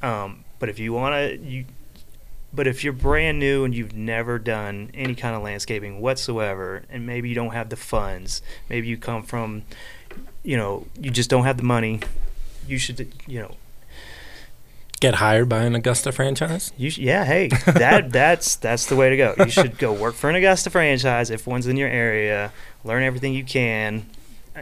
Um, but if you want to, you. But if you're brand new and you've never done any kind of landscaping whatsoever, and maybe you don't have the funds, maybe you come from, you know, you just don't have the money, you should, you know, Get hired by an Augusta franchise? you sh- yeah, hey, that that's that's the way to go. You should go work for an Augusta franchise if one's in your area, learn everything you can,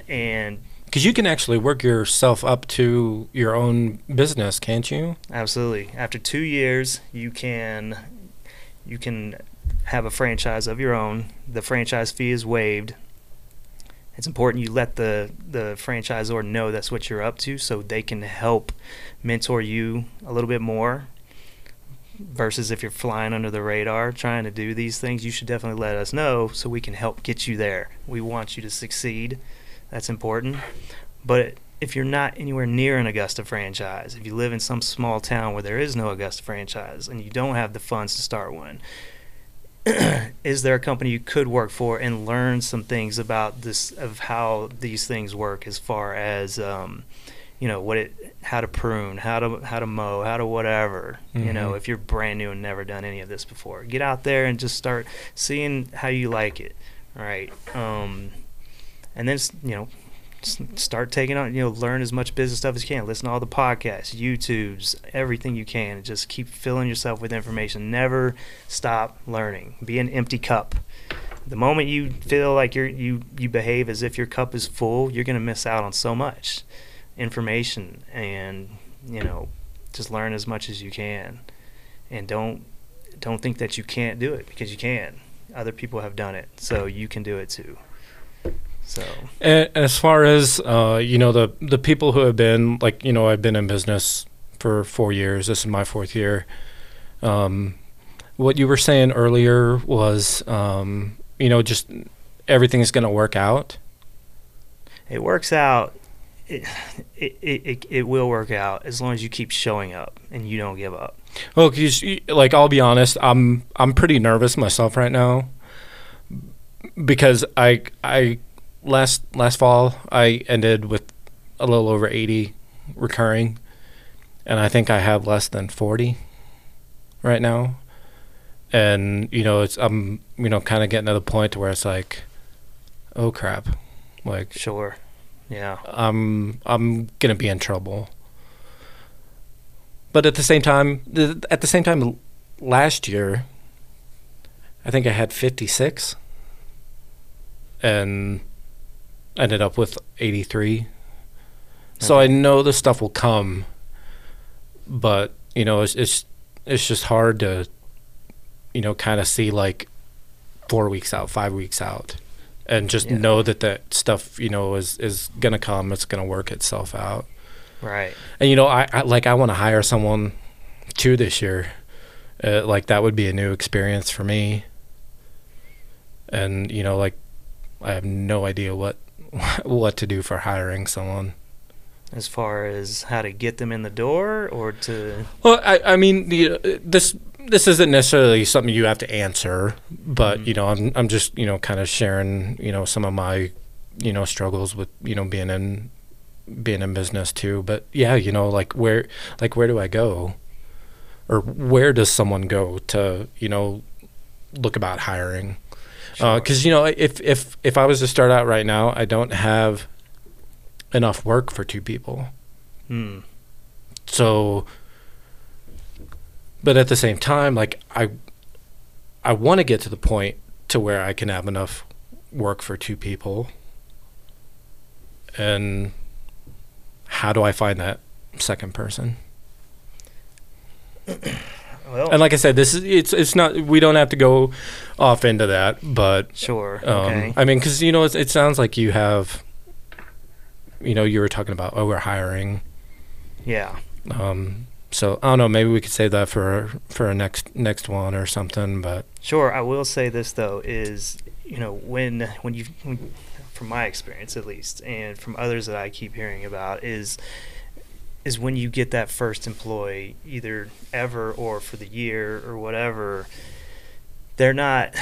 and Because you can actually work yourself up to your own business, can't you? Absolutely. After two years, you can you can have a franchise of your own. The franchise fee is waived. It's important you let the the franchisor know that's what you're up to, so they can help mentor you a little bit more. Versus if you're flying under the radar trying to do these things, you should definitely let us know so we can help get you there. We want you to succeed. That's important. But if you're not anywhere near an Augusta franchise, if you live in some small town where there is no Augusta franchise and you don't have the funds to start one, is there a company you could work for and learn some things about this of how these things work as far as um, you know what it how to prune how to how to mow how to whatever you know Mhm. if you're brand new and never done any of this before get out there and just start seeing how you like it all right um, and then you know start taking on you know learn as much business stuff as you can. Listen to all the podcasts youtubes everything you can and just keep filling yourself with information. Never stop learning. Be an empty cup. The moment you feel like you're you you behave as if your cup is full you're going to miss out on so much information and you know just learn as much as you can. And don't don't think that you can't do it because you can. Other people have done it so you can do it too so And as far as uh, you know, the the people who have been like you know, I've been in business for four years. This is my fourth year. Um, what you were saying earlier was, um, you know, just everything's going to work out. it works out it, it, it, it, will work out as long as you keep showing up and you don't give up Well, 'cause you- like I'll be honest, I'm I'm pretty nervous myself right now because I I last last fall I ended with a little over 80 recurring and I think I have less than 40 right now. And you know, it's I'm you know kind of getting to the point where it's like oh crap. Like sure yeah I'm I'm gonna be in trouble. But at the same time, th- at the same time, last year, I think I had 56, and ended up with 83. So I know this stuff will come, but you know, it's it's it's just hard to, you know, kind of see like four weeks out, five weeks out, and just Yeah. know that that stuff, you know, is is gonna come. It's gonna work itself out. right And you know, I, I like I want to hire someone too this year. Uh, like that would be a new experience for me. And you know, like I have no idea what what to do for hiring someone. as far as how to get them in the door or to Well, I I mean, the, this this isn't necessarily something you have to answer, but Mhm. you know, I'm I'm just you know kind of sharing you know some of my you know struggles with you know being in being in business too. But yeah, you know, like where like where do I go, or where does someone go to you know look about hiring? Sure. Because you know, if if if I was to start out right now, I don't have enough work for two people. Hmm. So, but at the same time, like I, I want to get to the point to where I can have enough work for two people. And how do I find that second person? well And like I said, this is it's it's not we don't have to go off into that, but sure um, okay I mean, because you know, it, it sounds like you have, you know, you were talking about oh, we're hiring. yeah Um, So I don't know. Maybe we could save that for for a next next one or something. But Sure. I will say this though is you know when when you when, from my experience at least and from others that I keep hearing about is is when you get that first employee either ever or for the year or whatever they're not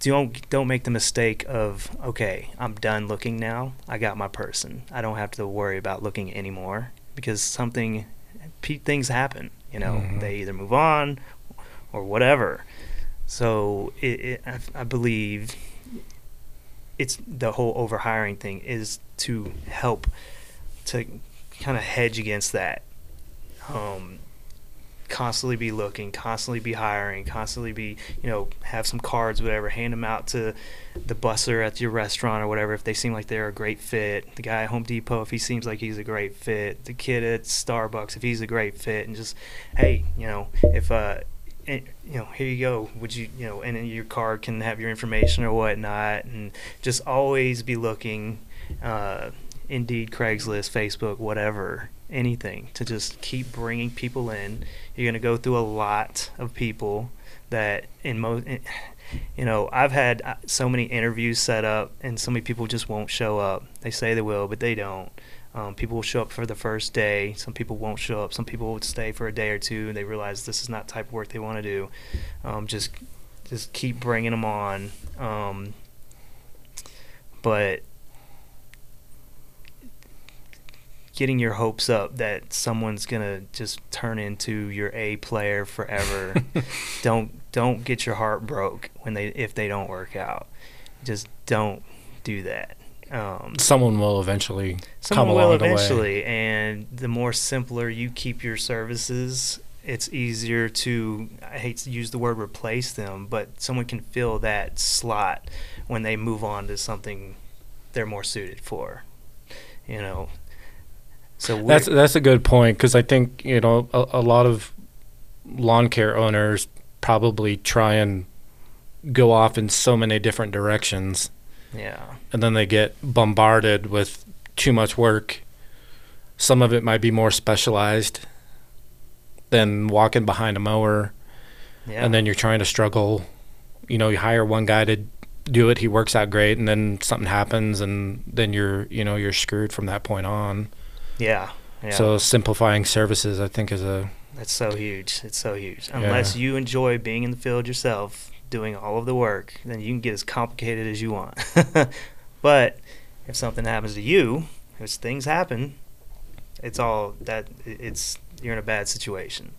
don't don't make the mistake of okay i'm done looking now. I got my person. I don't have to worry about looking anymore because something things happen you know Mhm. they either move on or whatever. So it, it, I, I believe it's the whole overhiring thing is to help to kind of hedge against that um, constantly be looking, constantly be hiring, constantly be, you know, have some cards, whatever, hand them out to the busser at your restaurant or whatever if they seem like they're a great fit. The guy at Home Depot if he seems like he's a great fit. The kid at Starbucks if he's a great fit, and just, hey, you know, if uh, and, you know, here you go. Would you, you know, and your card can have your information or whatnot, and just always be looking. Uh, Indeed, Craigslist, Facebook, whatever, anything to just keep bringing people in. You're going to go through a lot of people that in most, you know, I've had uh, so many interviews set up and so many people just won't show up. They say they will, but they don't. Um, people will show up for the first day. Some people won't show up. Some people would stay for a day or two and they realize this is not the type of work they want to do. Um, just, just keep bringing them on. Um, but getting your hopes up that someone's gonna just turn into your A player forever. don't don't get your heart broke when they if they don't work out. Just don't do that. Um, someone will eventually someone come will along the way. eventually, and the more simpler you keep your services, it's easier to. I hate to use the word replace them, but someone can fill that slot when they move on to something they're more suited for. You know, so That's that's a good point because I think you know a, a lot of lawn care owners probably try and go off in so many different directions, yeah, and then they get bombarded with too much work. Some of it might be more specialized than walking behind a mower, yeah, and then you're trying to struggle. You know, you hire one guy to do it, he works out great, and then something happens, and then you're you know you're screwed from that point on. Yeah, yeah. So simplifying services, I think, is a That's so huge. It's so huge. Unless you enjoy being in the field yourself, doing all of the work, then you can get as complicated as you want. but if something happens to you, if things happen, it's all that it's you're in a bad situation.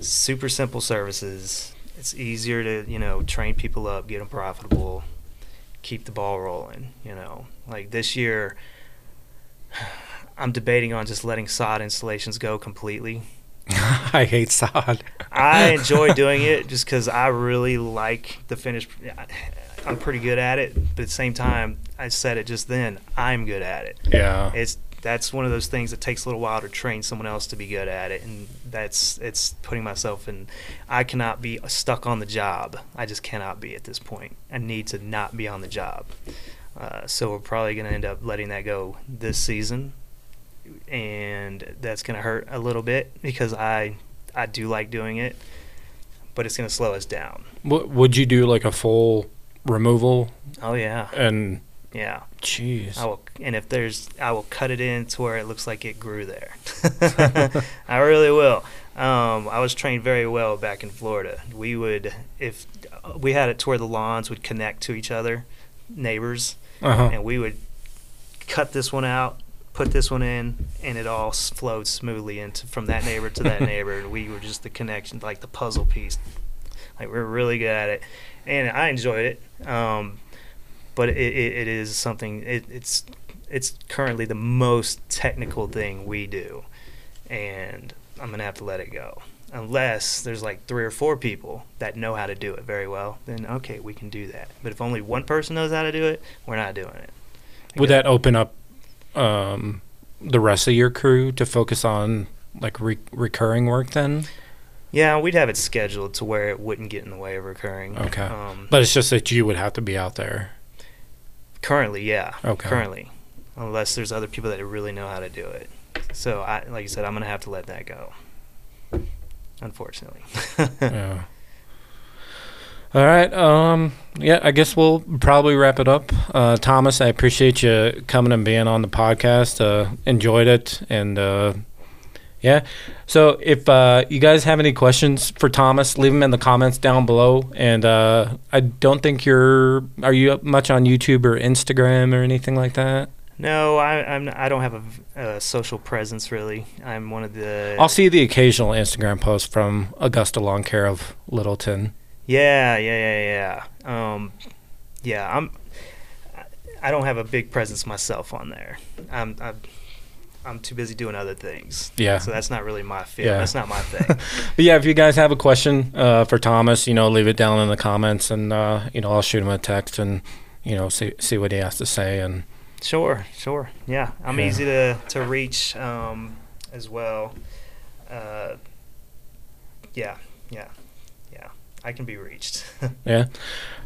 Super simple services. It's easier to, you know, train people up, get them profitable, keep the ball rolling, you know. Like this year I'm debating on just letting sod installations go completely. I hate sod. I enjoy doing it just because I really like the finished. I'm pretty good at it, but at the same time, I said it just then. I'm good at it. Yeah. It's that's one of those things that takes a little while to train someone else to be good at it, and that's it's putting myself in. I cannot be stuck on the job. I just cannot be at this point. I need to not be on the job. Uh, so we're probably going to end up letting that go this season, and that's going to hurt a little bit because I I do like doing it, but it's going to slow us down. W- would you do like a full removal Oh yeah, and yeah. jeez. I will, and if there's, I will cut it in to where it looks like it grew there. I really will. Um, I was trained very well back in Florida. We would, if we had it to where the lawns would connect to each other, neighbors, Uh-huh. and we would cut this one out, put this one in, and it all s- flowed smoothly into from that neighbor to that neighbor. And we were just the connection, like the puzzle piece. Like we're really good at it, and I enjoyed it. Um, but it, it, it is something. It, it's it's currently the most technical thing we do, and I'm gonna have to let it go. Unless there's like three or four people that know how to do it very well, then okay, we can do that. But if only one person knows how to do it, we're not doing it. Would that open up um, the rest of your crew to focus on like re- recurring work then? Yeah, we'd have it scheduled to where it wouldn't get in the way of recurring. Okay. Um, But it's just that you would have to be out there. currently, yeah. Okay. Currently, unless there's other people that really know how to do it. So I, like you said, I'm gonna have to let that go. Unfortunately. yeah. All right. Um. Yeah. I guess we'll probably wrap it up. Uh, Thomas, I appreciate you coming and being on the podcast. Uh, enjoyed it, and uh, yeah. So if uh, you guys have any questions for Thomas, leave them in the comments down below. And uh, I don't think you're. Are you up much on YouTube or Instagram or anything like that? No, I, I'm. I don't have a social presence really. I'm one of the. I'll see the occasional Instagram post from Augusta Lawn Care of Littleton. Yeah, yeah, yeah, yeah. Um, yeah, I'm. I don't have a big presence myself on there. I'm. I'm, I'm too busy doing other things. Yeah. So that's not really my field. Yeah. That's not my thing. But yeah, if you guys have a question uh, for Thomas, you know, leave it down in the comments, and uh, you know, I'll shoot him a text and you know, see see what he has to say. And Sure, sure. Yeah, I'm Yeah. easy to to reach um, as well. Uh, yeah, yeah, yeah. I can be reached. yeah.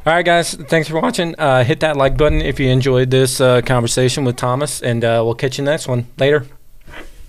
All right, guys. Thanks for watching. Uh, hit that like button if you enjoyed this uh, conversation with Thomas, and uh, we'll catch you next one later.